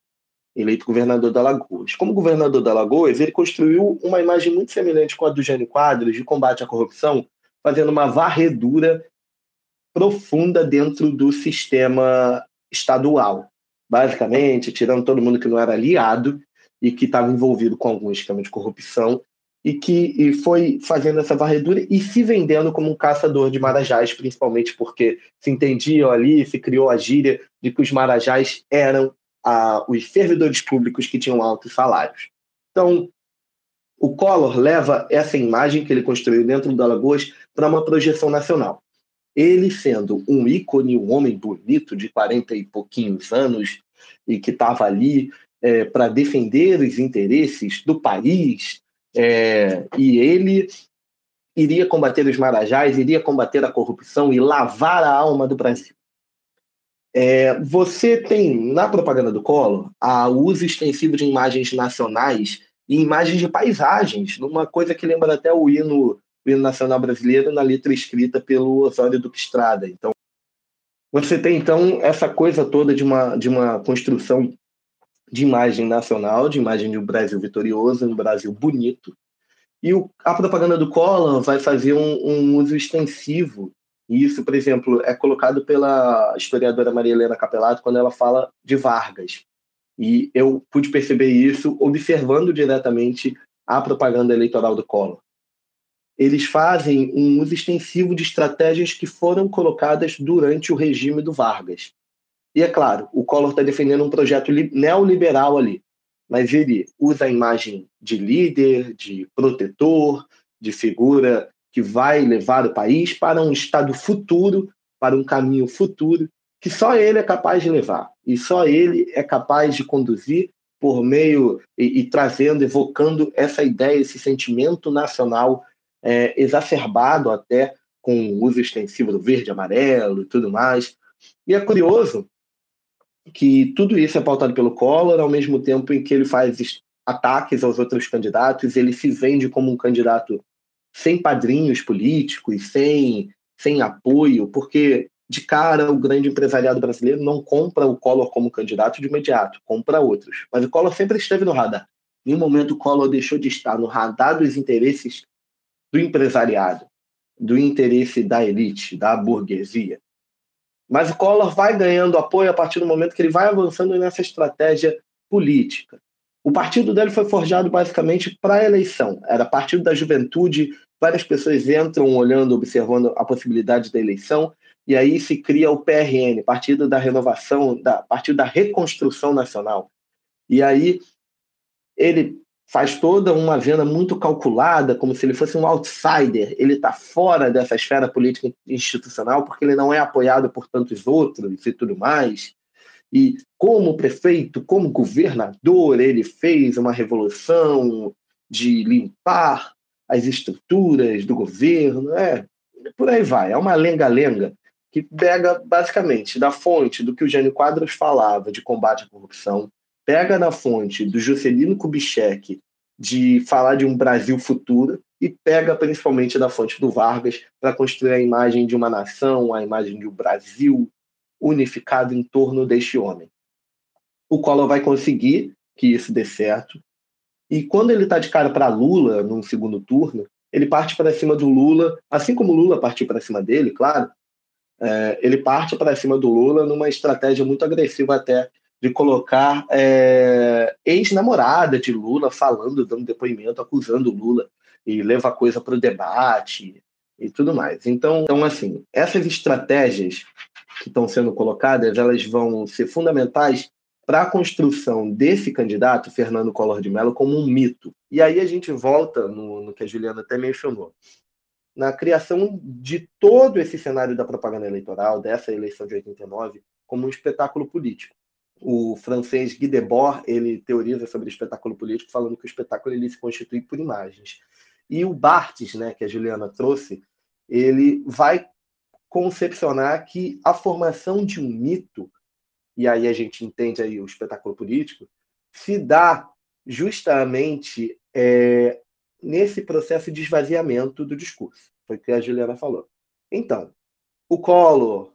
eleito governador da Alagoas. Como governador da Alagoas, ele construiu uma imagem muito semelhante com a do Jânio Quadros de combate à corrupção, fazendo uma varredura profunda dentro do sistema estadual. Basicamente, tirando todo mundo que não era aliado e que estava envolvido com algum esquema de corrupção e que e foi fazendo essa varredura e se vendendo como um caçador de marajás, principalmente porque se entendia ali, se criou a gíria de que os marajás eram ah, os servidores públicos que tinham altos salários. Então, O Collor leva essa imagem que ele construiu dentro do Alagoas para uma projeção nacional. Ele sendo um ícone, um homem bonito de 40 e pouquinhos anos e que estava ali é, para defender os interesses do país, é, e ele iria combater os marajás, iria combater a corrupção e lavar a alma do Brasil. É, você tem na propaganda do Collor o uso extensivo de imagens nacionais e imagens de paisagens, numa coisa que lembra até o hino, nacional brasileiro na letra escrita pelo Osório Duque Estrada. Então, você tem então essa coisa toda de uma, de uma construção de imagem nacional, de imagem de um Brasil vitorioso, um Brasil bonito. E o, a propaganda do Collor vai fazer um, um uso extensivo e isso, por exemplo, é colocado pela historiadora Maria Helena Capelato quando ela fala de Vargas. E eu pude perceber isso observando diretamente a propaganda eleitoral do Collor. Eles fazem um uso extensivo de estratégias que foram colocadas durante o regime do Vargas. E é claro, o Collor está defendendo um projeto neoliberal ali, mas ele usa a imagem de líder, de protetor, de figura que vai levar o país para um estado futuro, para um caminho futuro, que só ele é capaz de levar. E só ele é capaz de conduzir por meio e, e trazendo, evocando essa ideia, esse sentimento nacional é, exacerbado até com o uso extensivo do verde, amarelo e tudo mais. E é curioso que tudo isso é pautado pelo Collor, ao mesmo tempo em que ele faz ataques aos outros candidatos, ele se vende como um candidato sem padrinhos políticos, sem, sem apoio, porque de cara o grande empresariado brasileiro não compra o Collor como candidato de imediato, compra outros. Mas o Collor sempre esteve no radar. Em um momento, o Collor deixou de estar no radar dos interesses do empresariado, do interesse da elite, da burguesia. Mas o Collor vai ganhando apoio a partir do momento que ele vai avançando nessa estratégia política. O partido dele foi forjado basicamente para a eleição. Era partido da juventude, várias pessoas entram olhando, observando a possibilidade da eleição, e aí se cria o PRN, Partido da Renovação, da, Partido da Reconstrução Nacional. E aí ele faz toda uma venda muito calculada, como se ele fosse um outsider. Ele está fora dessa esfera política institucional porque ele não é apoiado por tantos outros e tudo mais. E como prefeito, como governador, ele fez uma revolução de limpar as estruturas do governo, é, por aí vai. É uma lenga-lenga que pega basicamente da fonte do que o Jânio Quadros falava de combate à corrupção, pega na fonte do Juscelino Kubitschek de falar de um Brasil futuro e pega principalmente da fonte do Vargas para construir a imagem de uma nação, a imagem de um Brasil unificado em torno deste homem. O Collor vai conseguir que isso dê certo. E quando ele está de cara para Lula no segundo turno, ele parte para cima do Lula, assim como Lula partiu para cima dele, claro. É, ele parte para cima do Lula numa estratégia muito agressiva até de colocar é, ex-namorada de Lula falando, dando depoimento, acusando Lula e leva a coisa para o debate e tudo mais. Então, então, assim, essas estratégias que estão sendo colocadas, elas vão ser fundamentais para a construção desse candidato, Fernando Collor de Mello, como um mito. E aí a gente volta no, no que a Juliana até mencionou. Na criação de todo esse cenário da propaganda eleitoral, dessa eleição de 89, como um espetáculo político. O francês Guy Debord, ele teoriza sobre o espetáculo político, falando que o espetáculo ele se constitui por imagens. E o Barthes, né, que a Juliana trouxe, ele vai concepcionar que a formação de um mito, e aí a gente entende aí o espetáculo político, se dá justamente é, nesse processo de esvaziamento do discurso. Foi o que a Juliana falou. Então, o Collor,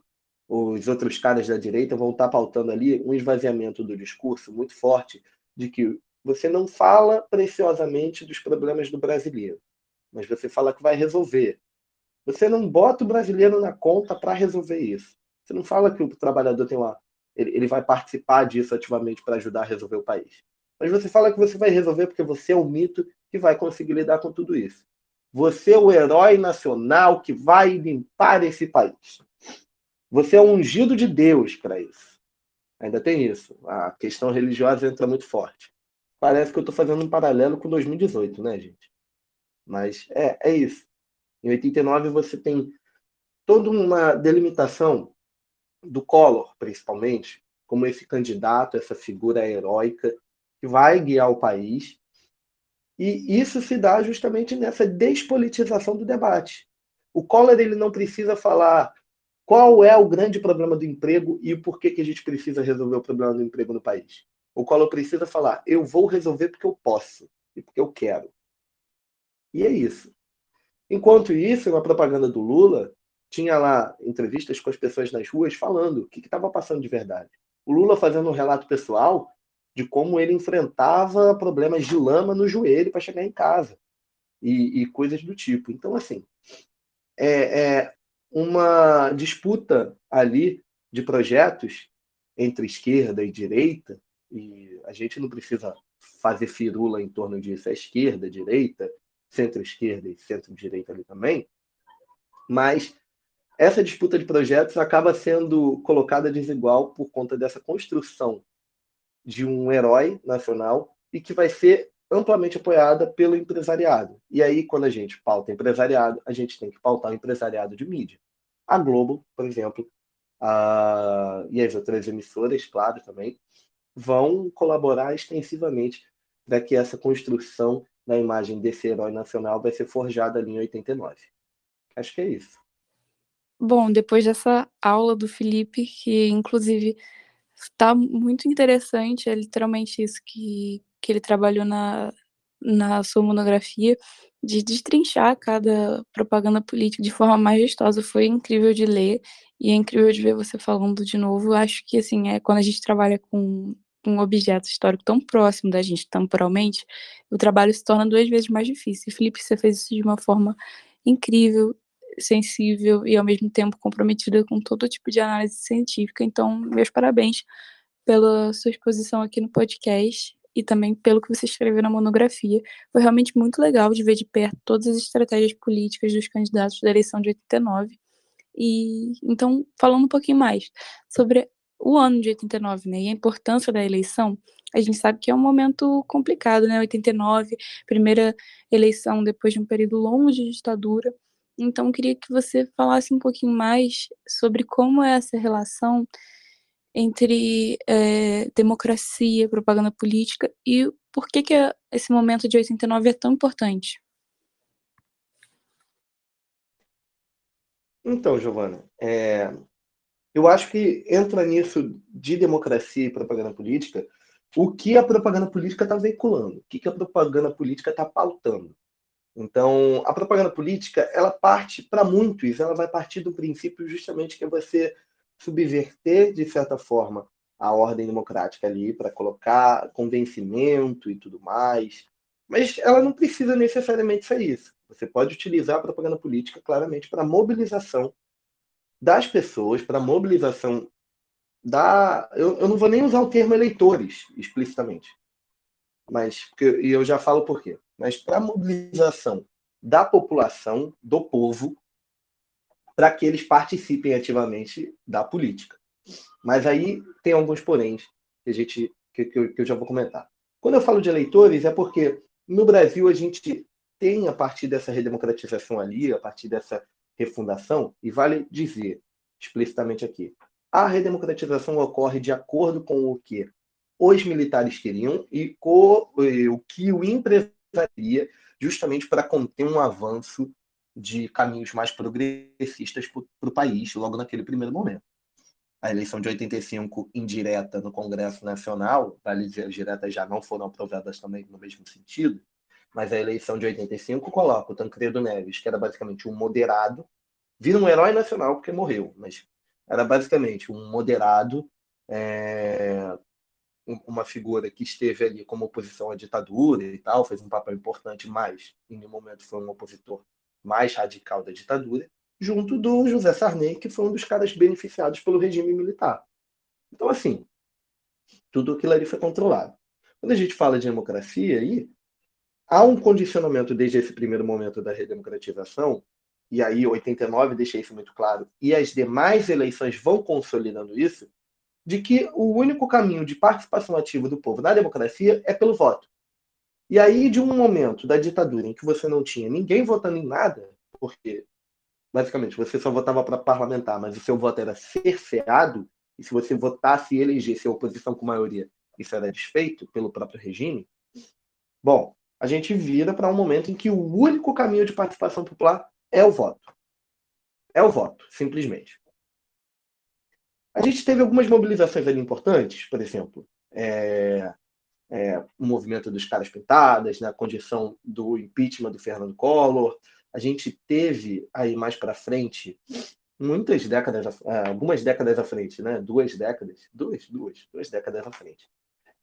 os outros caras da direita vão estar pautando ali um esvaziamento do discurso muito forte de que você não fala preciosamente dos problemas do brasileiro, mas você fala que vai resolver. Você não bota o brasileiro na conta para resolver isso. Você não fala que o trabalhador tem uma. Ele, ele vai participar disso ativamente para ajudar a resolver o país. Mas você fala que você vai resolver porque você é o mito que vai conseguir lidar com tudo isso. Você é o herói nacional que vai limpar esse país. Você é ungido de Deus para isso. Ainda tem isso. A questão religiosa entra muito forte. Parece que eu estou fazendo um paralelo com 2018, né, gente? Mas é, é isso. Em 89 você tem toda uma delimitação do Collor, principalmente, como esse candidato, essa figura heróica que vai guiar o país. E isso se dá justamente nessa despolitização do debate. O Collor ele não precisa falar qual é o grande problema do emprego e por que, que a gente precisa resolver o problema do emprego no país. O Collor precisa falar: eu vou resolver porque eu posso e porque eu quero. E é isso. Enquanto isso, na propaganda do Lula, tinha lá entrevistas com as pessoas nas ruas falando o que estava passando de verdade. O Lula fazendo um relato pessoal de como ele enfrentava problemas de lama no joelho para chegar em casa e, e, coisas do tipo. Então, assim, é, é uma disputa ali de projetos entre esquerda e direita, e a gente não precisa fazer firula em torno disso, é esquerda, direita, centro-esquerda e centro-direita ali também, mas essa disputa de projetos acaba sendo colocada desigual por conta dessa construção de um herói nacional e que vai ser amplamente apoiada pelo empresariado. E aí, quando a gente pauta empresariado, a gente tem que pautar o empresariado de mídia. A Globo, por exemplo, a... e as outras emissoras, claro, também, vão colaborar extensivamente para que essa construção na imagem desse herói nacional vai ser forjada ali em 89. Acho que é isso. Bom, depois dessa aula do Felipe, que inclusive está muito interessante, é literalmente isso que, que ele trabalhou na, na sua monografia, de destrinchar cada propaganda política de forma majestosa. Foi incrível de ler e é incrível de ver você falando de novo. Acho que, assim, é quando a gente trabalha com um objeto histórico tão próximo da gente temporalmente, o trabalho se torna duas vezes mais difícil. Felipe, você fez isso de uma forma incrível, sensível e ao mesmo tempo comprometida com todo tipo de análise científica. Então, meus parabéns pela sua exposição aqui no podcast e também pelo que você escreveu na monografia. Foi realmente muito legal de ver de perto todas as estratégias políticas dos candidatos da eleição de 89. E então, falando um pouquinho mais sobre o ano de 89, né, e a importância da eleição, a gente sabe que é um momento complicado, né, 89, primeira eleição depois de um período longo de ditadura, então queria que você falasse um pouquinho mais sobre como é essa relação entre é, democracia, propaganda política e por que, que esse momento de 89 é tão importante. Então, Giovana, é, eu acho que entra nisso de democracia e propaganda política o que a propaganda política está veiculando, o que, que a propaganda política está pautando. Então, a propaganda política, ela parte, para muitos, ela vai partir do princípio justamente que é você subverter, de certa forma, a ordem democrática ali, para colocar convencimento e tudo mais. Mas ela não precisa necessariamente ser isso. Você pode utilizar a propaganda política claramente para mobilização das pessoas, para mobilização da. Eu, eu não vou nem usar o termo eleitores explicitamente, mas e eu já falo por quê. Mas para mobilização da população, do povo, para que eles participem ativamente da política. Mas aí tem alguns poréns que a gente que, que, eu, que eu já vou comentar. Quando eu falo de eleitores é porque no Brasil a gente tem a partir dessa redemocratização ali, a partir dessa refundação, e vale dizer explicitamente aqui, a redemocratização ocorre de acordo com o que os militares queriam e com o que o empresaria justamente para conter um avanço de caminhos mais progressistas para o país logo naquele primeiro momento. A eleição de 85 indireta no Congresso Nacional, as diretas já não foram aprovadas também no mesmo sentido, mas a eleição de 85 coloca o Tancredo Neves, que era basicamente um moderado, vira um herói nacional porque morreu, mas era basicamente um moderado, é, uma figura que esteve ali como oposição à ditadura e tal, fez um papel importante, mas em nenhum momento foi um opositor mais radical da ditadura, junto do José Sarney, que foi um dos caras beneficiados pelo regime militar. Então, assim, tudo aquilo ali foi controlado. Quando a gente fala de democracia, aí, há um condicionamento desde esse primeiro momento da redemocratização, e aí 89 deixa isso muito claro, e as demais eleições vão consolidando isso, de que o único caminho de participação ativa do povo na democracia é pelo voto. E aí, de um momento da ditadura em que você não tinha ninguém votando em nada, porque basicamente você só votava para parlamentar, mas o seu voto era cerceado, e se você votasse e elegesse a oposição com maioria, isso era desfeito pelo próprio regime. Bom, a gente vira para um momento em que o único caminho de participação popular é o voto. É o voto, simplesmente. A gente teve algumas mobilizações ali importantes, por exemplo, é, é, o movimento dos caras pintadas, na né, condição do impeachment do Fernando Collor. A gente teve aí mais para frente, muitas décadas, é, algumas décadas à frente, né? Duas décadas, duas, duas, duas décadas à frente.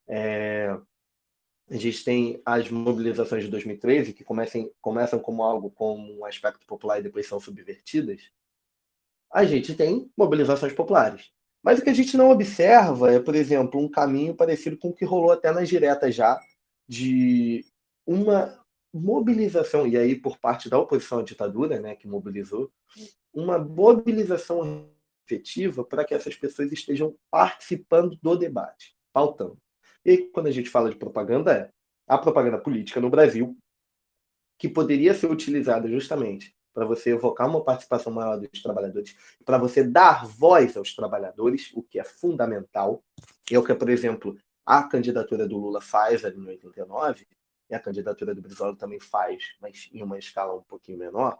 É, a gente tem as mobilizações de 2013 que começam, começam como algo com um aspecto popular e depois são subvertidas. A gente tem mobilizações populares. Mas o que a gente não observa é, por exemplo, um caminho parecido com o que rolou até nas diretas já, de uma mobilização, e aí por parte da oposição à ditadura, né, que mobilizou, uma mobilização efetiva para que essas pessoas estejam participando do debate, pautando. E quando a gente fala de propaganda, é a propaganda política no Brasil, que poderia ser utilizada justamente para você evocar uma participação maior dos trabalhadores, para você dar voz aos trabalhadores, o que é fundamental. É o que, por exemplo, a candidatura do Lula faz ali em 89, e a candidatura do Brizola também faz, mas em uma escala um pouquinho menor.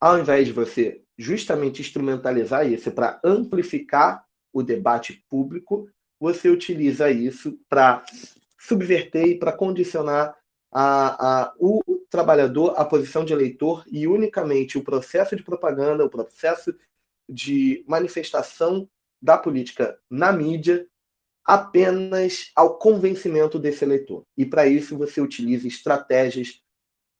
Ao invés de você justamente instrumentalizar isso para amplificar o debate público, você utiliza isso para subverter e para condicionar a, a, o trabalhador a posição de eleitor e unicamente o processo de propaganda, o processo de manifestação da política na mídia apenas ao convencimento desse eleitor. E para isso você utiliza estratégias,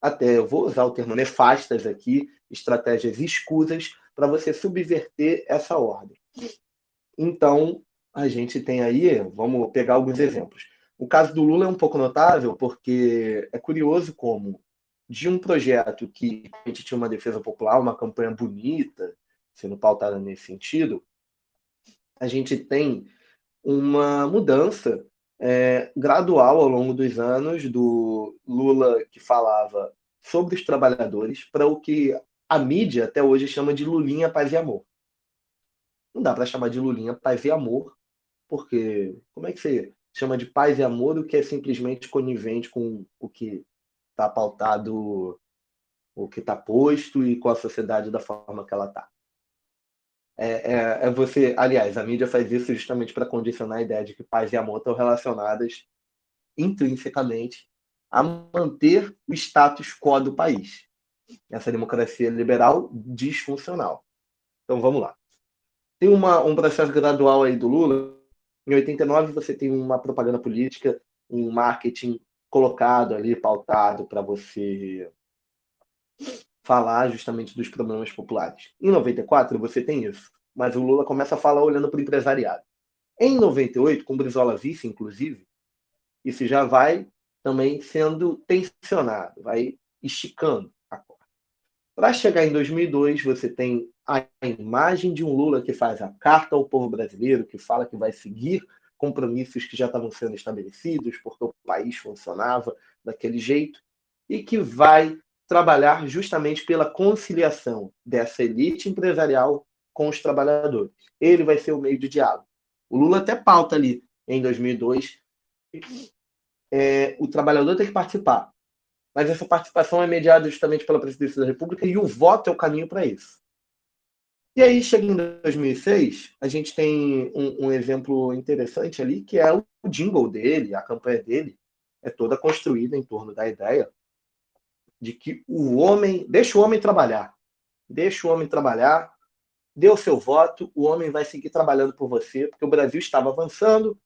até eu vou usar o termo nefastas aqui, estratégias escusas para você subverter essa ordem. Então, a gente tem aí, vamos pegar alguns exemplos. O caso do Lula é um pouco notável porque é curioso como de um projeto que a gente tinha uma defesa popular, uma campanha bonita, sendo pautada nesse sentido, a gente tem uma mudança é, gradual ao longo dos anos do Lula que falava sobre os trabalhadores para o que a mídia até hoje chama de Lulinha Paz e Amor. Não dá para chamar de Lulinha Paz e Amor, porque como é que você chama de paz e amor o que é simplesmente conivente com o que está pautado, o que está posto e com a sociedade da forma que ela está. É, é, é, você, aliás, a mídia faz isso justamente para condicionar a ideia de que paz e amor estão relacionadas intrinsecamente a manter o status quo do país. Essa democracia liberal disfuncional. Então vamos lá. Tem uma, um processo gradual aí do Lula em 89, você tem uma propaganda política, um marketing colocado ali, pautado para você falar justamente dos problemas populares. Em 94, você tem isso, mas o Lula começa a falar olhando para o empresariado. Em 98, com Brizola vice, inclusive, isso já vai também sendo tensionado, vai esticando. Para chegar em 2002, você tem a imagem de um Lula que faz a carta ao povo brasileiro, que fala que vai seguir compromissos que já estavam sendo estabelecidos, porque o país funcionava daquele jeito, e que vai trabalhar justamente pela conciliação dessa elite empresarial com os trabalhadores. Ele vai ser o meio de diálogo. O Lula até pauta ali em 2002 é, o trabalhador tem que participar, mas essa participação é mediada justamente pela presidência da República e o voto é o caminho para isso. E aí, chega em 2006, a gente tem um, um, exemplo interessante ali, que é o jingle dele, a campanha dele, é toda construída em torno da ideia de que o homem, deixa o homem trabalhar, deixa o homem trabalhar, dê o seu voto, o homem vai seguir trabalhando por você, porque o Brasil estava avançando,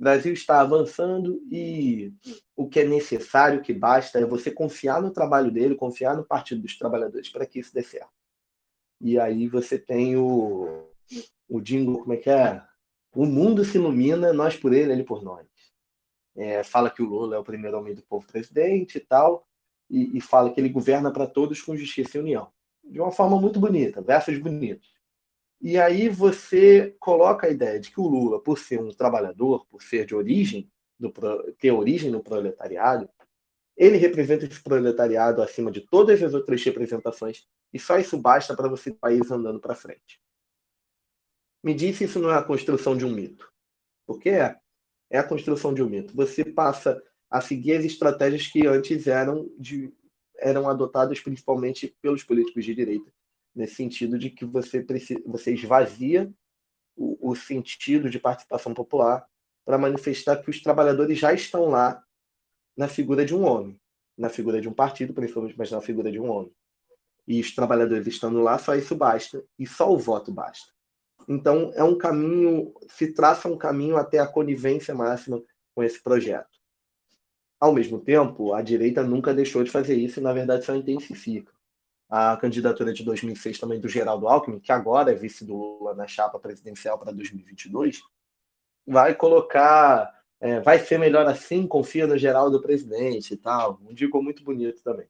o Brasil está avançando e o que é necessário, o que basta, é você confiar no trabalho dele, confiar no Partido dos Trabalhadores para que isso dê certo. E aí você tem o, o jingle, como é que é? O mundo se ilumina, nós por ele, ele por nós. É, fala que o Lula é o primeiro homem do povo presidente e tal, e, e fala que ele governa para todos com justiça e união. De uma forma muito bonita, versos bonitos. E aí você coloca a ideia de que o Lula, por ser um trabalhador, por ser de origem do, tem origem no proletariado, ele representa esse proletariado acima de todas as outras representações e só isso basta para você o país andando para frente. Me diz se isso não é a construção de um mito. Porque é. É a construção de um mito. Você passa a seguir as estratégias que antes eram, de, eram adotadas principalmente pelos políticos de direita, nesse sentido de que você, precisa, você esvazia o, o sentido de participação popular para manifestar que os trabalhadores já estão lá na figura de um homem, na figura de um partido, principalmente, mas na figura de um homem. E os trabalhadores estando lá, só isso basta, e só o voto basta. Então, é um caminho, se traça um caminho até a conivência máxima com esse projeto. Ao mesmo tempo, a direita nunca deixou de fazer isso e, na verdade, só intensifica. A candidatura de 2006 também do Geraldo Alckmin, que agora é vice do Lula na chapa presidencial para 2022, vai colocar, é, vai ser melhor assim, confia no Geraldo presidente e tal. Um digo muito bonito também.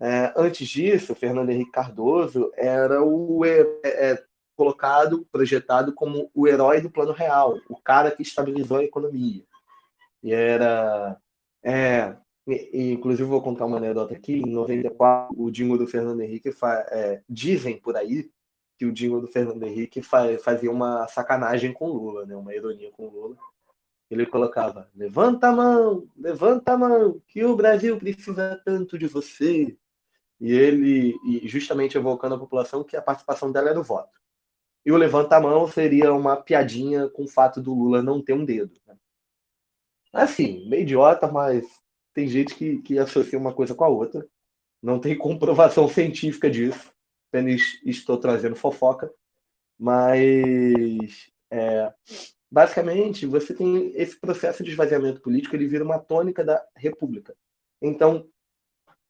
É, antes disso, Fernando Henrique Cardoso era o é, é colocado, projetado como o herói do plano real, o cara que estabilizou a economia. E era. É, inclusive, vou contar uma anedota aqui. Em 94, o Dingo do Fernando Henrique fa, é, dizem por aí que o Dingo do Fernando Henrique fa, fazia uma sacanagem com Lula, né, uma ironia com Lula. Ele colocava: levanta a mão, levanta a mão, que o Brasil precisa tanto de você. E ele, e justamente evocando a população que a participação dela era o voto. E o levanta a mão seria uma piadinha com o fato do Lula não ter um dedo. Né? Assim, meio idiota, mas tem gente que, que associa uma coisa com a outra. Não tem comprovação científica disso. Apenas estou trazendo fofoca. Mas, é, basicamente, você tem esse processo de esvaziamento político, ele vira uma tônica da República. Então,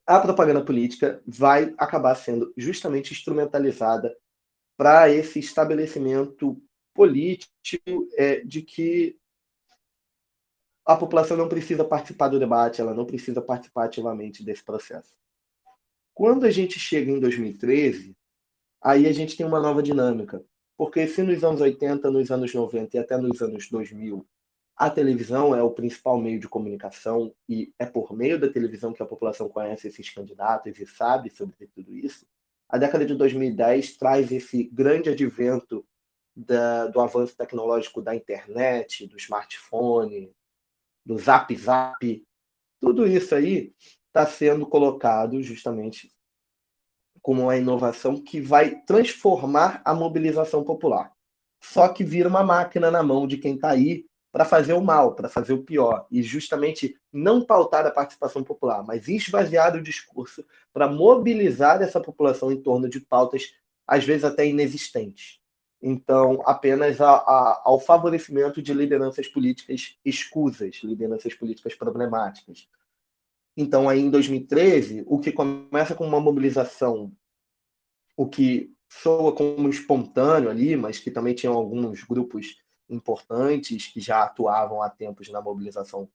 a propaganda política vai acabar sendo justamente instrumentalizada para esse estabelecimento político é, de que a população não precisa participar do debate, ela não precisa participar ativamente desse processo. Quando a gente chega em 2013, aí a gente tem uma nova dinâmica. Porque se nos anos 80, nos anos 90 e até nos anos 2000, a televisão é o principal meio de comunicação e é por meio da televisão que a população conhece esses candidatos e sabe sobre tudo isso, a década de 2010 traz esse grande advento da, do avanço tecnológico da internet, do smartphone, do zap zap. Tudo isso aí está sendo colocado justamente como uma inovação que vai transformar a mobilização popular. Só que vira uma máquina na mão de quem está aí para fazer o mal, para fazer o pior, e justamente não pautar a participação popular, mas esvaziar o discurso para mobilizar essa população em torno de pautas, às vezes até inexistentes. Então, apenas a, a, ao favorecimento de lideranças políticas escusas, lideranças políticas problemáticas. Então, aí em 2013, o que começa com uma mobilização, o que soa como espontâneo ali, mas que também tinham alguns grupos importantes que já atuavam há tempos na mobilização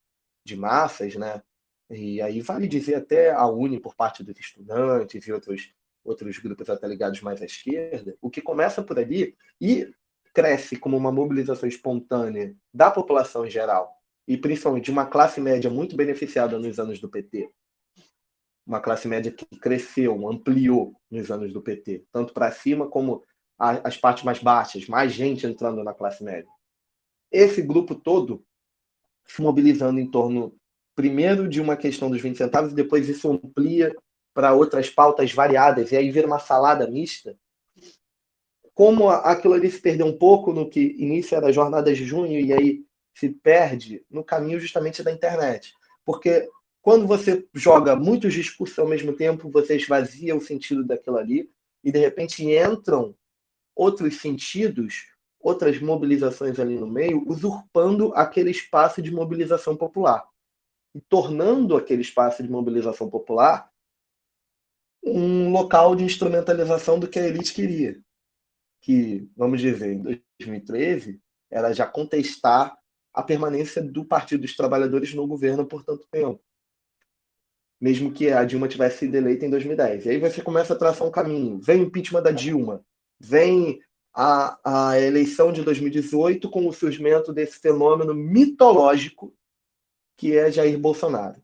de massas, né? E aí vale dizer até a Uni por parte dos estudantes e outros outros grupos até ligados mais à esquerda, o que começa por ali e cresce como uma mobilização espontânea da população em geral, e principalmente de uma classe média muito beneficiada nos anos do PT. Uma classe média que cresceu, ampliou nos anos do PT, tanto para cima como as partes mais baixas, mais gente entrando na classe média esse grupo todo se mobilizando em torno, primeiro, de uma questão dos 20 centavos, e depois isso amplia para outras pautas variadas, e aí vira uma salada mista. Como aquilo ali se perdeu um pouco no que início era jornadas de junho, e aí se perde no caminho justamente da internet. Porque quando você joga muitos discursos ao mesmo tempo, você esvazia o sentido daquilo ali, e de repente entram outros sentidos outras mobilizações ali no meio, usurpando aquele espaço de mobilização popular e tornando aquele espaço de mobilização popular um local de instrumentalização do que a elite queria. Que, vamos dizer, em 2013, era já contestar a permanência do Partido dos Trabalhadores no governo por tanto tempo. Mesmo que a Dilma tivesse sido eleita em 2010. E aí você começa a traçar um caminho. Vem o impeachment da Dilma, vem a, a eleição de 2018 com o surgimento desse fenômeno mitológico que é Jair Bolsonaro.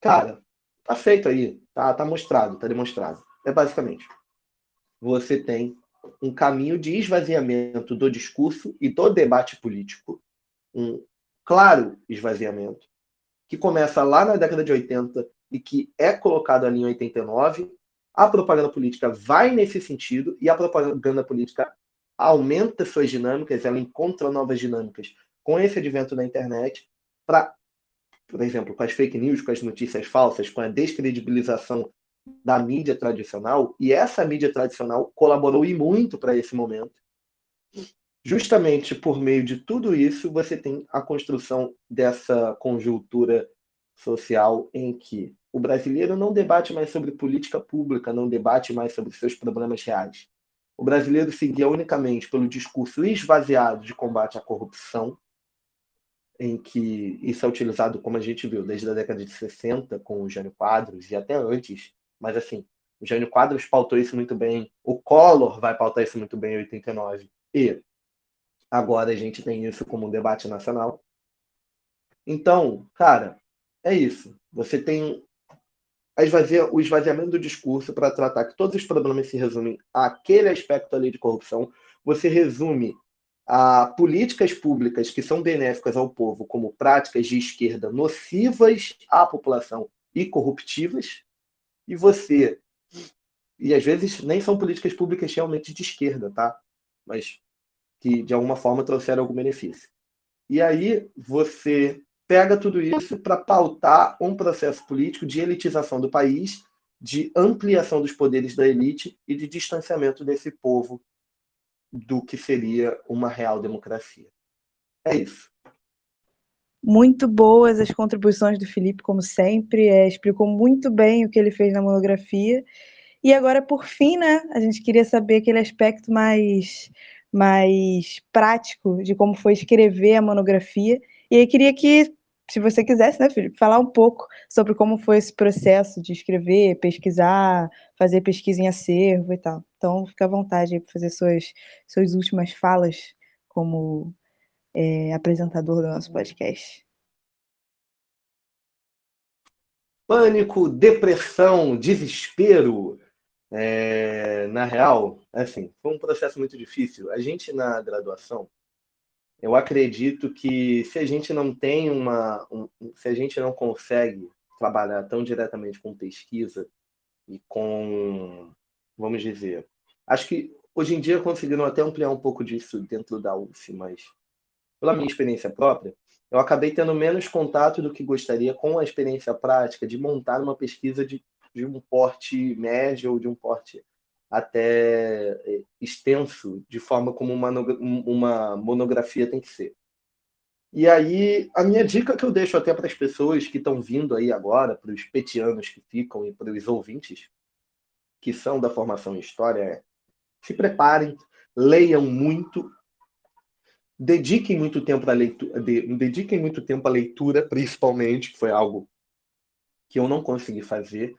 Cara, tá feito aí, tá, tá mostrado, tá demonstrado. É basicamente, você tem um caminho de esvaziamento do discurso e do debate político, um claro esvaziamento, que começa lá na década de 80 e que é colocado ali em 89. A propaganda política vai nesse sentido e a propaganda política aumenta suas dinâmicas, ela encontra novas dinâmicas com esse advento da internet para, por exemplo, com as fake news, com as notícias falsas, com a descredibilização da mídia tradicional, e essa mídia tradicional colaborou e muito para esse momento. Justamente por meio de tudo isso, você tem a construção dessa conjuntura social em que o brasileiro não debate mais sobre política pública, não debate mais sobre seus problemas reais. O brasileiro seguia unicamente pelo discurso esvaziado de combate à corrupção, em que isso é utilizado, como a gente viu, desde a década de 60, com o Jânio Quadros, e até antes, mas assim, o Jânio Quadros pautou isso muito bem, o Collor vai pautar isso muito bem em 89, e agora a gente tem isso como um debate nacional. Então, cara, é isso. Você tem esvazia, o esvaziamento do discurso para tratar que todos os problemas se resumem àquele aspecto ali de corrupção. Você resume a políticas públicas que são benéficas ao povo como práticas de esquerda nocivas à população e corruptivas, e você e às vezes nem são políticas públicas realmente de esquerda, tá? Mas que de alguma forma trouxeram algum benefício. E aí você pega tudo isso para pautar um processo político de elitização do país, de ampliação dos poderes da elite e de distanciamento desse povo do que seria uma real democracia. É isso. Muito boas as contribuições do Felipe, como sempre. É, explicou muito bem o que ele fez na monografia. E agora, por fim, né, a gente queria saber aquele aspecto mais, mais prático de como foi escrever a monografia. E aí queria que se você quisesse, né, Felipe, falar um pouco sobre como foi esse processo de escrever, pesquisar, fazer pesquisa em acervo e tal. Então, fica à vontade para fazer suas, suas últimas falas como é, apresentador do nosso podcast. Pânico, depressão, desespero. É, na real, assim, foi um processo muito difícil. A gente na graduação, eu acredito que se a gente não tem uma, um, se a gente não consegue trabalhar tão diretamente com pesquisa e com, vamos dizer, acho que hoje em dia conseguiram até ampliar um pouco disso dentro da UF, mas pela minha experiência própria, eu acabei tendo menos contato do que gostaria com a experiência prática de montar uma pesquisa de, de um porte médio ou de um porte até eh, extenso, de forma como uma, uma monografia tem que ser. E aí, a minha dica que eu deixo até para as pessoas que estão vindo aí agora, para os petianos que ficam e para os ouvintes, que são da formação em História, é se preparem, leiam muito, dediquem muito tempo à leitura, dediquem muito tempo à leitura, principalmente, que foi algo que eu não consegui fazer,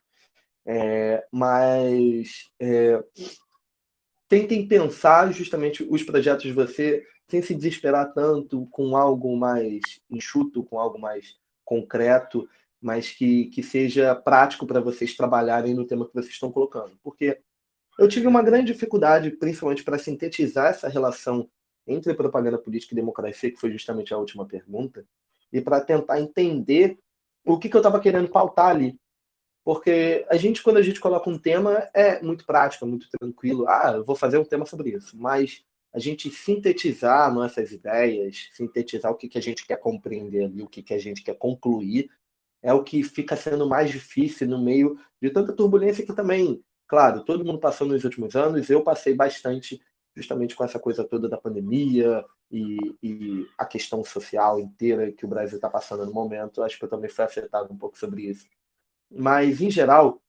é, mas é, tentem pensar justamente os projetos de você sem se desesperar tanto com algo mais enxuto, com algo mais concreto, mas que, que seja prático para vocês trabalharem no tema que vocês estão colocando. Porque eu tive uma grande dificuldade, principalmente para sintetizar essa relação entre propaganda política e democracia, que foi justamente a última pergunta, e para tentar entender o que, que eu estava querendo pautar ali. Porque a gente, quando a gente coloca um tema, é muito prático, muito tranquilo. Ah, eu vou fazer um tema sobre isso. Mas a gente sintetizar nossas ideias, sintetizar o que, que a gente quer compreender ali, o que, que a gente quer concluir, é o que fica sendo mais difícil no meio de tanta turbulência que também, claro, todo mundo passou nos últimos anos, eu passei bastante justamente com essa coisa toda da pandemia e, e a questão social inteira que o Brasil está passando no momento. Acho que eu também fui afetado um pouco sobre isso. Mas, em geral,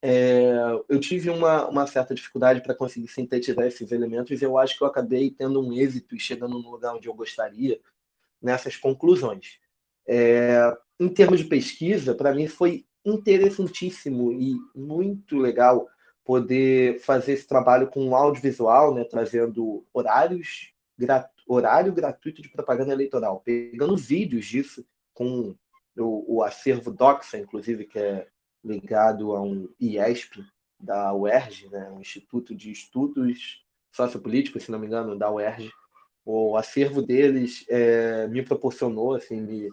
é, eu tive uma, uma certa dificuldade para conseguir sintetizar esses elementos e eu acho que eu acabei tendo um êxito e chegando no lugar onde eu gostaria nessas conclusões. É, em termos de pesquisa, para mim foi interessantíssimo e muito legal poder fazer esse trabalho com audiovisual, né, trazendo horários, grat, horário gratuito de propaganda eleitoral, pegando vídeos disso com o, o acervo Doxa, inclusive, que é ligado a um IESP da UERJ, né, um Instituto de Estudos Sociopolíticos, se não me engano, da UERJ. O acervo deles é, me proporcionou, assim, me,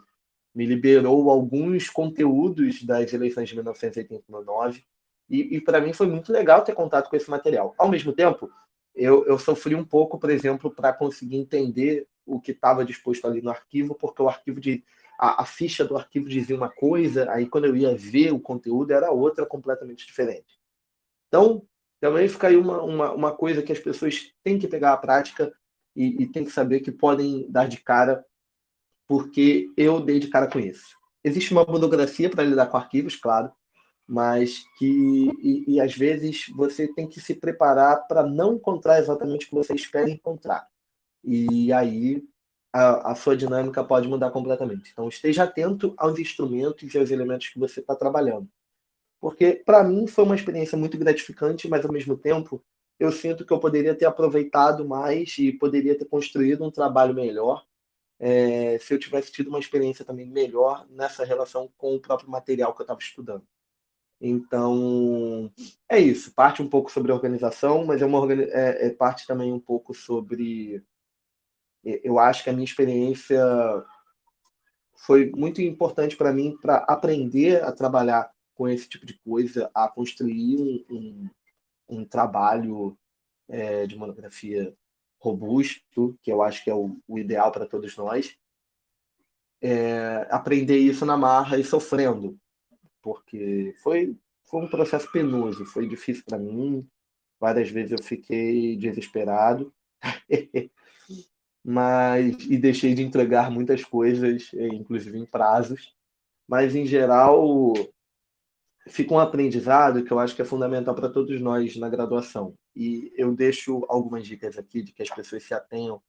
me liberou alguns conteúdos das eleições de 1989 e, e para mim foi muito legal ter contato com esse material. Ao mesmo tempo, eu, eu sofri um pouco, por exemplo, para conseguir entender o que estava disposto ali no arquivo, porque o arquivo de a, a, ficha do arquivo dizia uma coisa, aí quando eu ia ver o conteúdo era outra completamente diferente. Então, também fica aí uma, uma, uma coisa que as pessoas têm que pegar a prática e, e têm que saber que podem dar de cara, porque eu dei de cara com isso. Existe uma monografia para lidar com arquivos, claro, mas que e, e, às vezes você tem que se preparar para não encontrar exatamente o que você espera encontrar. E aí a, a, sua dinâmica pode mudar completamente. Então esteja atento aos instrumentos e aos elementos que você está trabalhando. Porque para mim foi uma experiência muito gratificante, mas ao mesmo tempo eu sinto que eu poderia ter aproveitado mais e poderia ter construído um trabalho melhor é, se eu tivesse tido uma experiência também melhor nessa relação com o próprio material que eu estava estudando. Então, é isso. Parte um pouco sobre organização, mas é, uma, é, é parte também um pouco sobre. Eu acho que a minha experiência foi muito importante para mim para aprender a trabalhar com esse tipo de coisa, a construir um, um, um trabalho é, de monografia robusto, que eu acho que é o, o ideal para todos nós. É, aprender isso na marra e sofrendo, porque foi, foi um processo penoso, foi difícil para mim. Várias vezes eu fiquei desesperado, mas e deixei de entregar muitas coisas, inclusive em prazos. Mas em geral fica um aprendizado que eu acho que é fundamental para todos nós na graduação. E eu deixo algumas dicas aqui de que as pessoas se atenham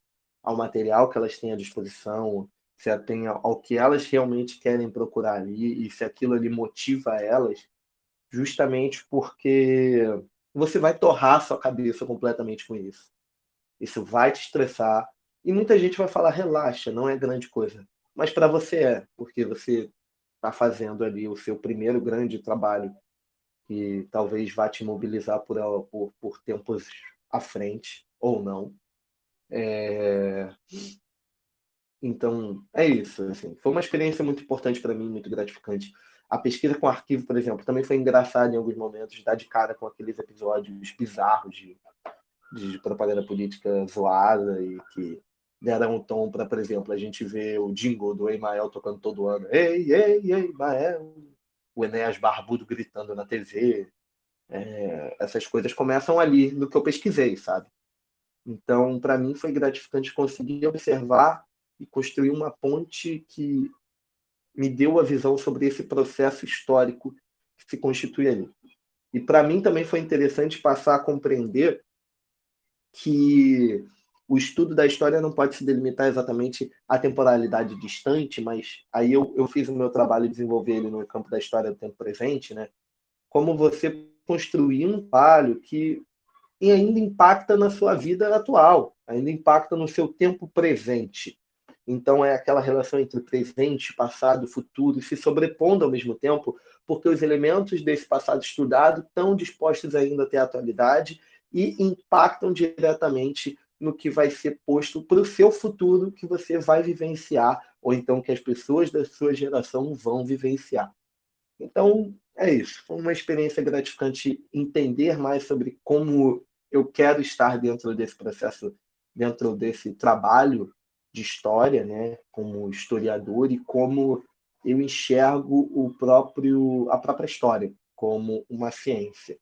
ao material que elas têm à disposição, se atenha ao que elas realmente querem procurar ali e se aquilo ali motiva elas, justamente porque você vai torrar sua cabeça completamente com isso. Isso vai te estressar e muita gente vai falar relaxa, não é grande coisa, mas para você é, porque você está fazendo ali o seu primeiro grande trabalho que talvez vá te mobilizar por, por, por tempos à frente ou não. É... Então, é isso. Assim. Foi uma experiência muito importante para mim, muito gratificante. A pesquisa com arquivo, por exemplo, também foi engraçada em alguns momentos, dar de cara com aqueles episódios bizarros de, de propaganda política zoada e que deram um tom para, por exemplo, a gente ver o jingle do Emael tocando todo ano. Ei, ei, ei, Mael! O Enéas Barbudo gritando na TV. É, essas coisas começam ali no que eu pesquisei, sabe? Então, para mim, foi gratificante conseguir observar e construir uma ponte que me deu a visão sobre esse processo histórico que se constitui ali. E para mim também foi interessante passar a compreender que o estudo da história não pode se delimitar exatamente à temporalidade distante, mas aí eu, eu fiz o meu trabalho de desenvolver ele no campo da história do tempo presente, né? Como você construir um trabalho que ainda impacta na sua vida atual, ainda impacta no seu tempo presente. Então é aquela relação entre presente, passado, futuro, se sobrepondo ao mesmo tempo, porque os elementos desse passado estudado estão dispostos ainda a ter atualidade e impactam diretamente no que vai ser posto para o seu futuro que você vai vivenciar, ou então que as pessoas da sua geração vão vivenciar. Então, é isso. Foi uma experiência gratificante entender mais sobre como eu quero estar dentro desse processo, dentro desse trabalho de história, né, como historiador e como eu enxergo o próprio a própria história como uma ciência.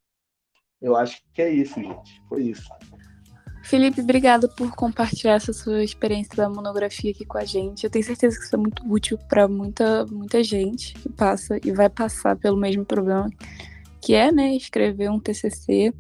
Eu acho que é isso, gente. Foi isso. Felipe, obrigada por compartilhar essa sua experiência da monografia aqui com a gente. Eu tenho certeza que isso é muito útil para muita, muita gente que passa e vai passar pelo mesmo problema que é, né, escrever um TCC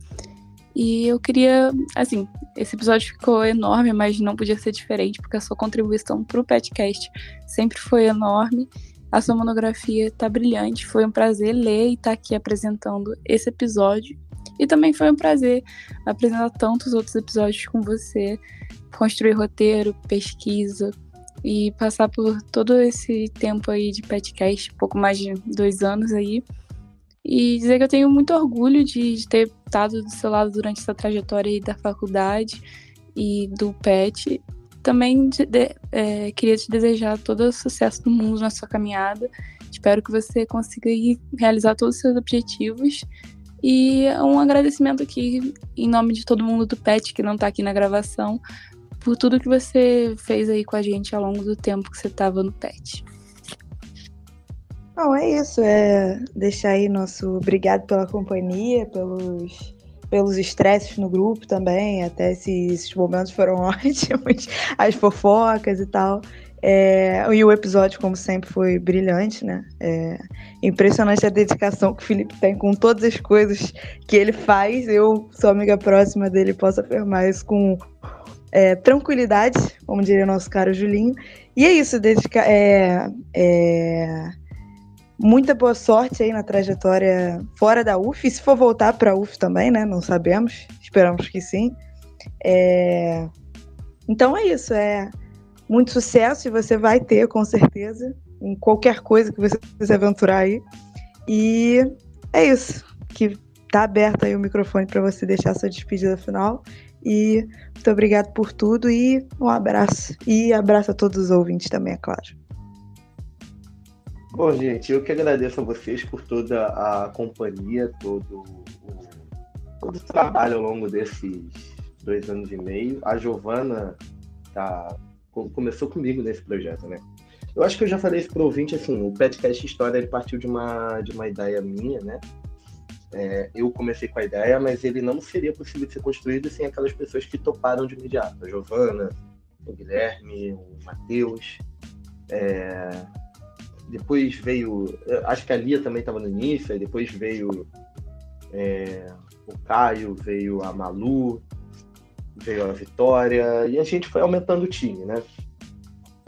e eu queria, assim, esse episódio ficou enorme, mas não podia ser diferente, porque a sua contribuição para o podcast sempre foi enorme. A sua monografia está brilhante. Foi um prazer ler e estar tá aqui apresentando esse episódio. E também foi um prazer apresentar tantos outros episódios com você, construir roteiro, pesquisa, e passar por todo esse tempo aí de podcast, pouco mais de dois anos aí, e dizer que eu tenho muito orgulho de, de ter estado do seu lado durante essa trajetória aí da faculdade e do PET. Também de, de, é, queria te desejar todo o sucesso do mundo na sua caminhada. Espero que você consiga realizar todos os seus objetivos. E um agradecimento aqui em nome de todo mundo do PET que não está aqui na gravação, por tudo que você fez aí com a gente ao longo do tempo que você estava no PET. Não, é isso. É deixar aí nosso obrigado pela companhia, pelos pelos estresses no grupo também. Até esses momentos foram ótimos, as fofocas e tal. É, e o episódio, como sempre, foi brilhante, né? É impressionante a dedicação que o Felipe tem com todas as coisas que ele faz. Eu sou amiga próxima dele, posso afirmar isso com é, tranquilidade, como diria nosso caro Julinho. E é isso, dedica é, é, muita boa sorte aí na trajetória fora da UF. E se for voltar para a UF também, né? Não sabemos. Esperamos que sim. É... Então é isso. É muito sucesso e você vai ter, com certeza, em qualquer coisa que você se aventurar aí. E é isso. Que tá aberto aí o microfone para você deixar sua despedida final. E muito obrigado por tudo e um abraço. E abraço a todos os ouvintes também, é claro. Bom, gente, eu que agradeço a vocês por toda a companhia, todo o, todo o trabalho ao longo desses dois anos e meio. A Giovana tá, começou comigo nesse projeto, né? Eu acho que eu já falei isso para o ouvinte, assim, o podcast História ele partiu de uma, de uma ideia minha, né? É, eu comecei com a ideia, mas ele não seria possível de ser construído sem aquelas pessoas que toparam de imediato. A Giovana, o Guilherme, o Matheus, é, depois veio. Acho que a Lia também estava no início, depois veio é, o Caio, veio a Malu, veio a Vitória, e a gente foi aumentando o time, né?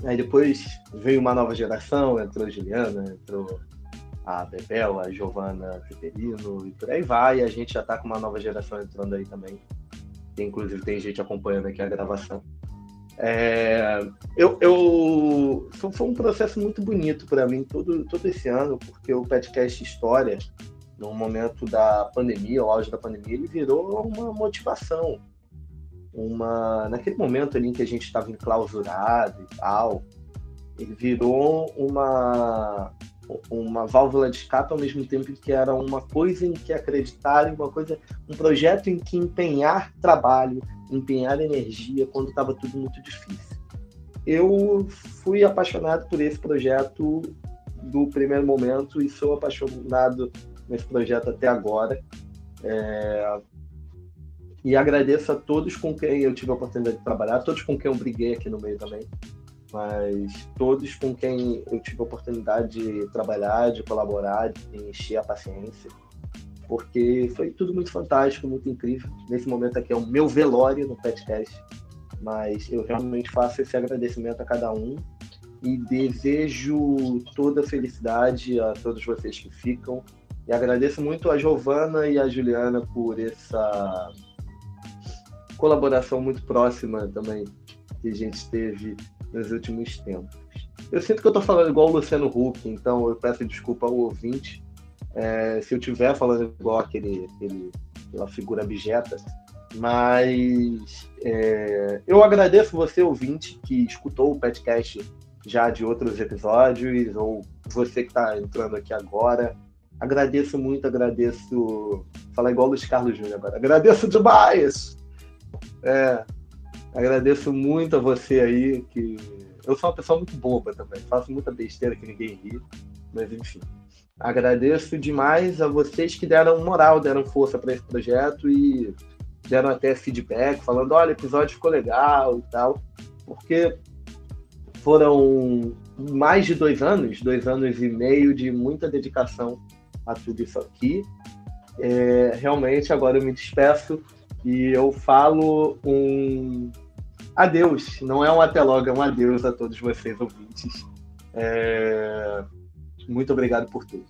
Aí depois veio uma nova geração, entrou a Juliana, entrou a Bebel, a Giovana Peperino, e por aí vai, e a gente já está com uma nova geração entrando aí também. Inclusive tem gente acompanhando aqui a gravação. É, eu, eu, foi um processo muito bonito para mim todo, todo esse ano, porque o podcast História, no momento da pandemia, o auge da pandemia, ele virou uma motivação. Uma, naquele momento ali em que a gente estava enclausurado e tal, ele virou uma, uma válvula de escape ao mesmo tempo que era uma coisa em que acreditar, uma coisa, um projeto em que empenhar trabalho, empenhar energia quando estava tudo muito difícil. Eu fui apaixonado por esse projeto do primeiro momento e sou apaixonado nesse projeto até agora. É... E agradeço a todos com quem eu tive a oportunidade de trabalhar, todos com quem eu briguei aqui no meio também, mas todos com quem eu tive a oportunidade de trabalhar, de colaborar, de encher a paciência porque foi tudo muito fantástico, muito incrível. Nesse momento aqui é o meu velório no podcast, mas eu realmente faço esse agradecimento a cada um e desejo toda felicidade a todos vocês que ficam. E agradeço muito a Giovana e a Juliana por essa colaboração muito próxima também que a gente teve nos últimos tempos. Eu sinto que eu estou falando igual o Luciano Huck, então eu peço desculpa ao ouvinte, é, se eu tiver falando igual aquele, aquele, aquela figura abjeta. Mas é, eu agradeço você, ouvinte, que escutou o podcast já de outros episódios, ou você que está entrando aqui agora. Agradeço muito, agradeço. Falar igual o Luiz Carlos Júnior agora. Agradeço demais! É, agradeço muito a você aí, que eu sou uma pessoa muito boba também, faço muita besteira que ninguém ri, mas enfim. Agradeço demais a vocês que deram moral, deram força para esse projeto e deram até feedback, falando: olha, o episódio ficou legal e tal, porque foram mais de dois anos, dois anos e meio de muita dedicação a tudo isso aqui. É, realmente, agora eu me despeço e eu falo um adeus, não é um até logo, é um adeus a todos vocês ouvintes. É, muito obrigado por tudo.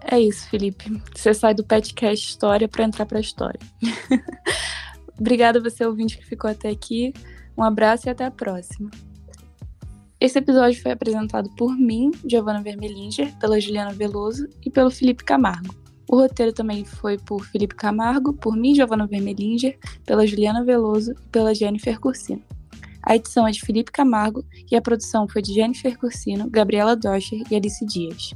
É isso, Felipe. Você sai do podcast História para entrar para a história. Obrigada você, ouvinte, que ficou até aqui. Um abraço e até a próxima. Esse episódio foi apresentado por mim, Giovanna Vermelinger, pela Juliana Veloso e pelo Felipe Camargo. O roteiro também foi por Felipe Camargo, por mim, Giovanna Vermelinger, pela Juliana Veloso e pela Jennifer Cursino. A edição é de Felipe Camargo e a produção foi de Jennifer Cursino, Gabriela Doscher e Alice Dias.